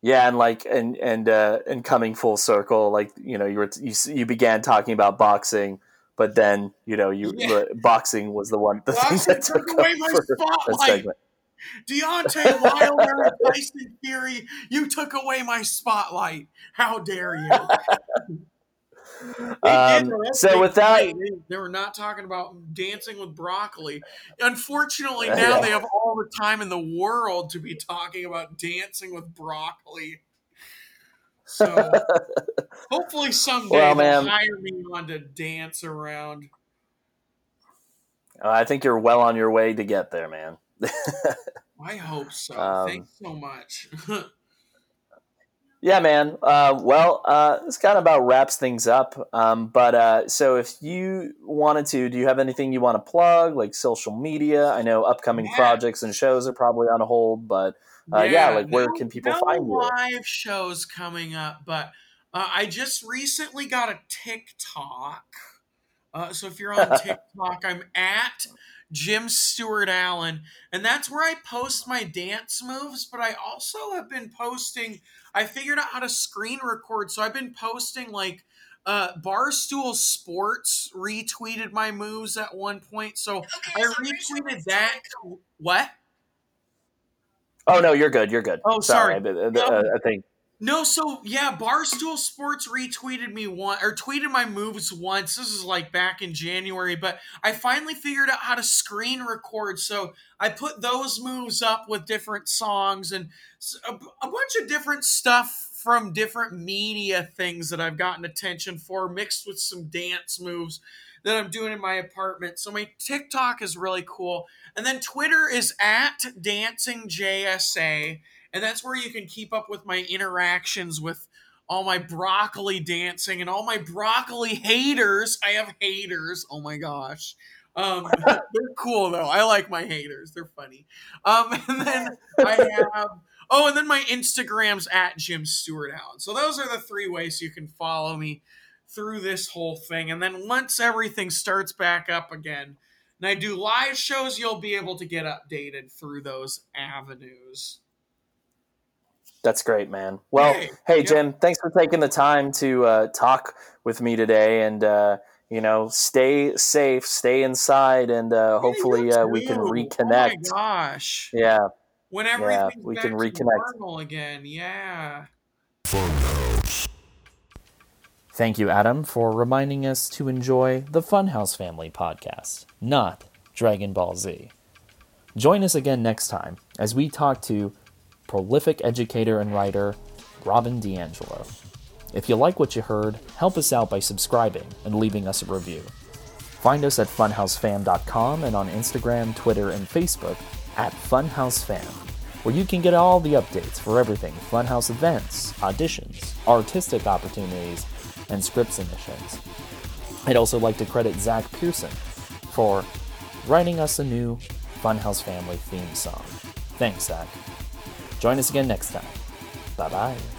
Speaker 2: Yeah, and like and and uh and coming full circle, like you know, you were you you began talking about boxing, but then you know you
Speaker 3: Yeah.
Speaker 2: boxing was the one the thing
Speaker 3: Boxing
Speaker 2: that
Speaker 3: took
Speaker 2: took
Speaker 3: away my spotlight.
Speaker 2: segment.
Speaker 3: Deontay Wilder and Tyson Fury, you took away my spotlight. How dare you?
Speaker 2: Um,
Speaker 3: did, though. That's
Speaker 2: so with that,
Speaker 3: they, they were not talking about dancing with broccoli. Unfortunately,
Speaker 2: Yeah.
Speaker 3: now they have all the time in the world to be talking about dancing with broccoli. So hopefully someday
Speaker 2: Well,
Speaker 3: they'll hire me on to dance around.
Speaker 2: I think you're well on your way to get there, man.
Speaker 3: I hope so.
Speaker 2: Um,
Speaker 3: Thanks so much.
Speaker 2: Yeah, man. Uh, well, uh, this kind of about wraps things up. Um, but uh, so, if you wanted to, do you have anything you want to plug, like social media? I know upcoming
Speaker 3: Yeah.
Speaker 2: projects and shows are probably on hold, but Uh, yeah, like, where can people
Speaker 3: no
Speaker 2: find you?
Speaker 3: live shows coming up, but uh, I just recently got a TikTok. Uh, so if you're on TikTok, I'm at Jim Stewart Allen, and that's where I post my dance moves. But I also have been posting. I figured out how to screen record, so I've been posting like. Uh, Barstool Sports retweeted my moves at one point, so I retweeted that. What?
Speaker 2: Oh no, you're good. You're good.
Speaker 3: Oh, sorry.
Speaker 2: but, uh, uh, I think
Speaker 3: No, so yeah, Barstool Sports retweeted me one or tweeted my moves once. This is like back in January, but I finally figured out how to screen record. So I put those moves up with different songs and a bunch of different stuff from different media things that I've gotten attention for, mixed with some dance moves that I'm doing in my apartment. So my TikTok is really cool. And then Twitter is at DancingJSA. And that's where you can keep up with my interactions with all my broccoli dancing and all my broccoli haters. I have haters. Oh my gosh. Um, they're cool though. I like my haters. They're funny. Um, and then I have oh, and then my Instagram's at Jim Stewart Allen. So those are the three ways you can follow me through this whole thing. And then once everything starts back up again, and I do live shows, you'll be able to get updated through those avenues.
Speaker 2: That's great, man. Well, hey, hey Jim, thanks for taking the time to uh, talk with me today, and uh, you know, stay safe, stay inside, and uh, hopefully uh, we can reconnect.
Speaker 3: Oh my gosh!
Speaker 2: Yeah,
Speaker 3: whenever yeah, we can reconnect normal again. Yeah.
Speaker 2: Thank you, Adam, for reminding us to enjoy the Funhouse Family podcast, not Dragon Ball Z. Join us again next time as we talk to prolific educator and writer Robin DiAngelo. If you like what you heard, help us out by subscribing and leaving us a review. Find us at funhousefam.com and on Instagram, Twitter, and Facebook at funhousefam, where you can get all the updates for everything Funhouse events, auditions, artistic opportunities, and script submissions. I'd also like to credit Zack Pierson for writing us a new Funhouse Family theme song. Thanks, Zack. Join us again next time. Bye bye.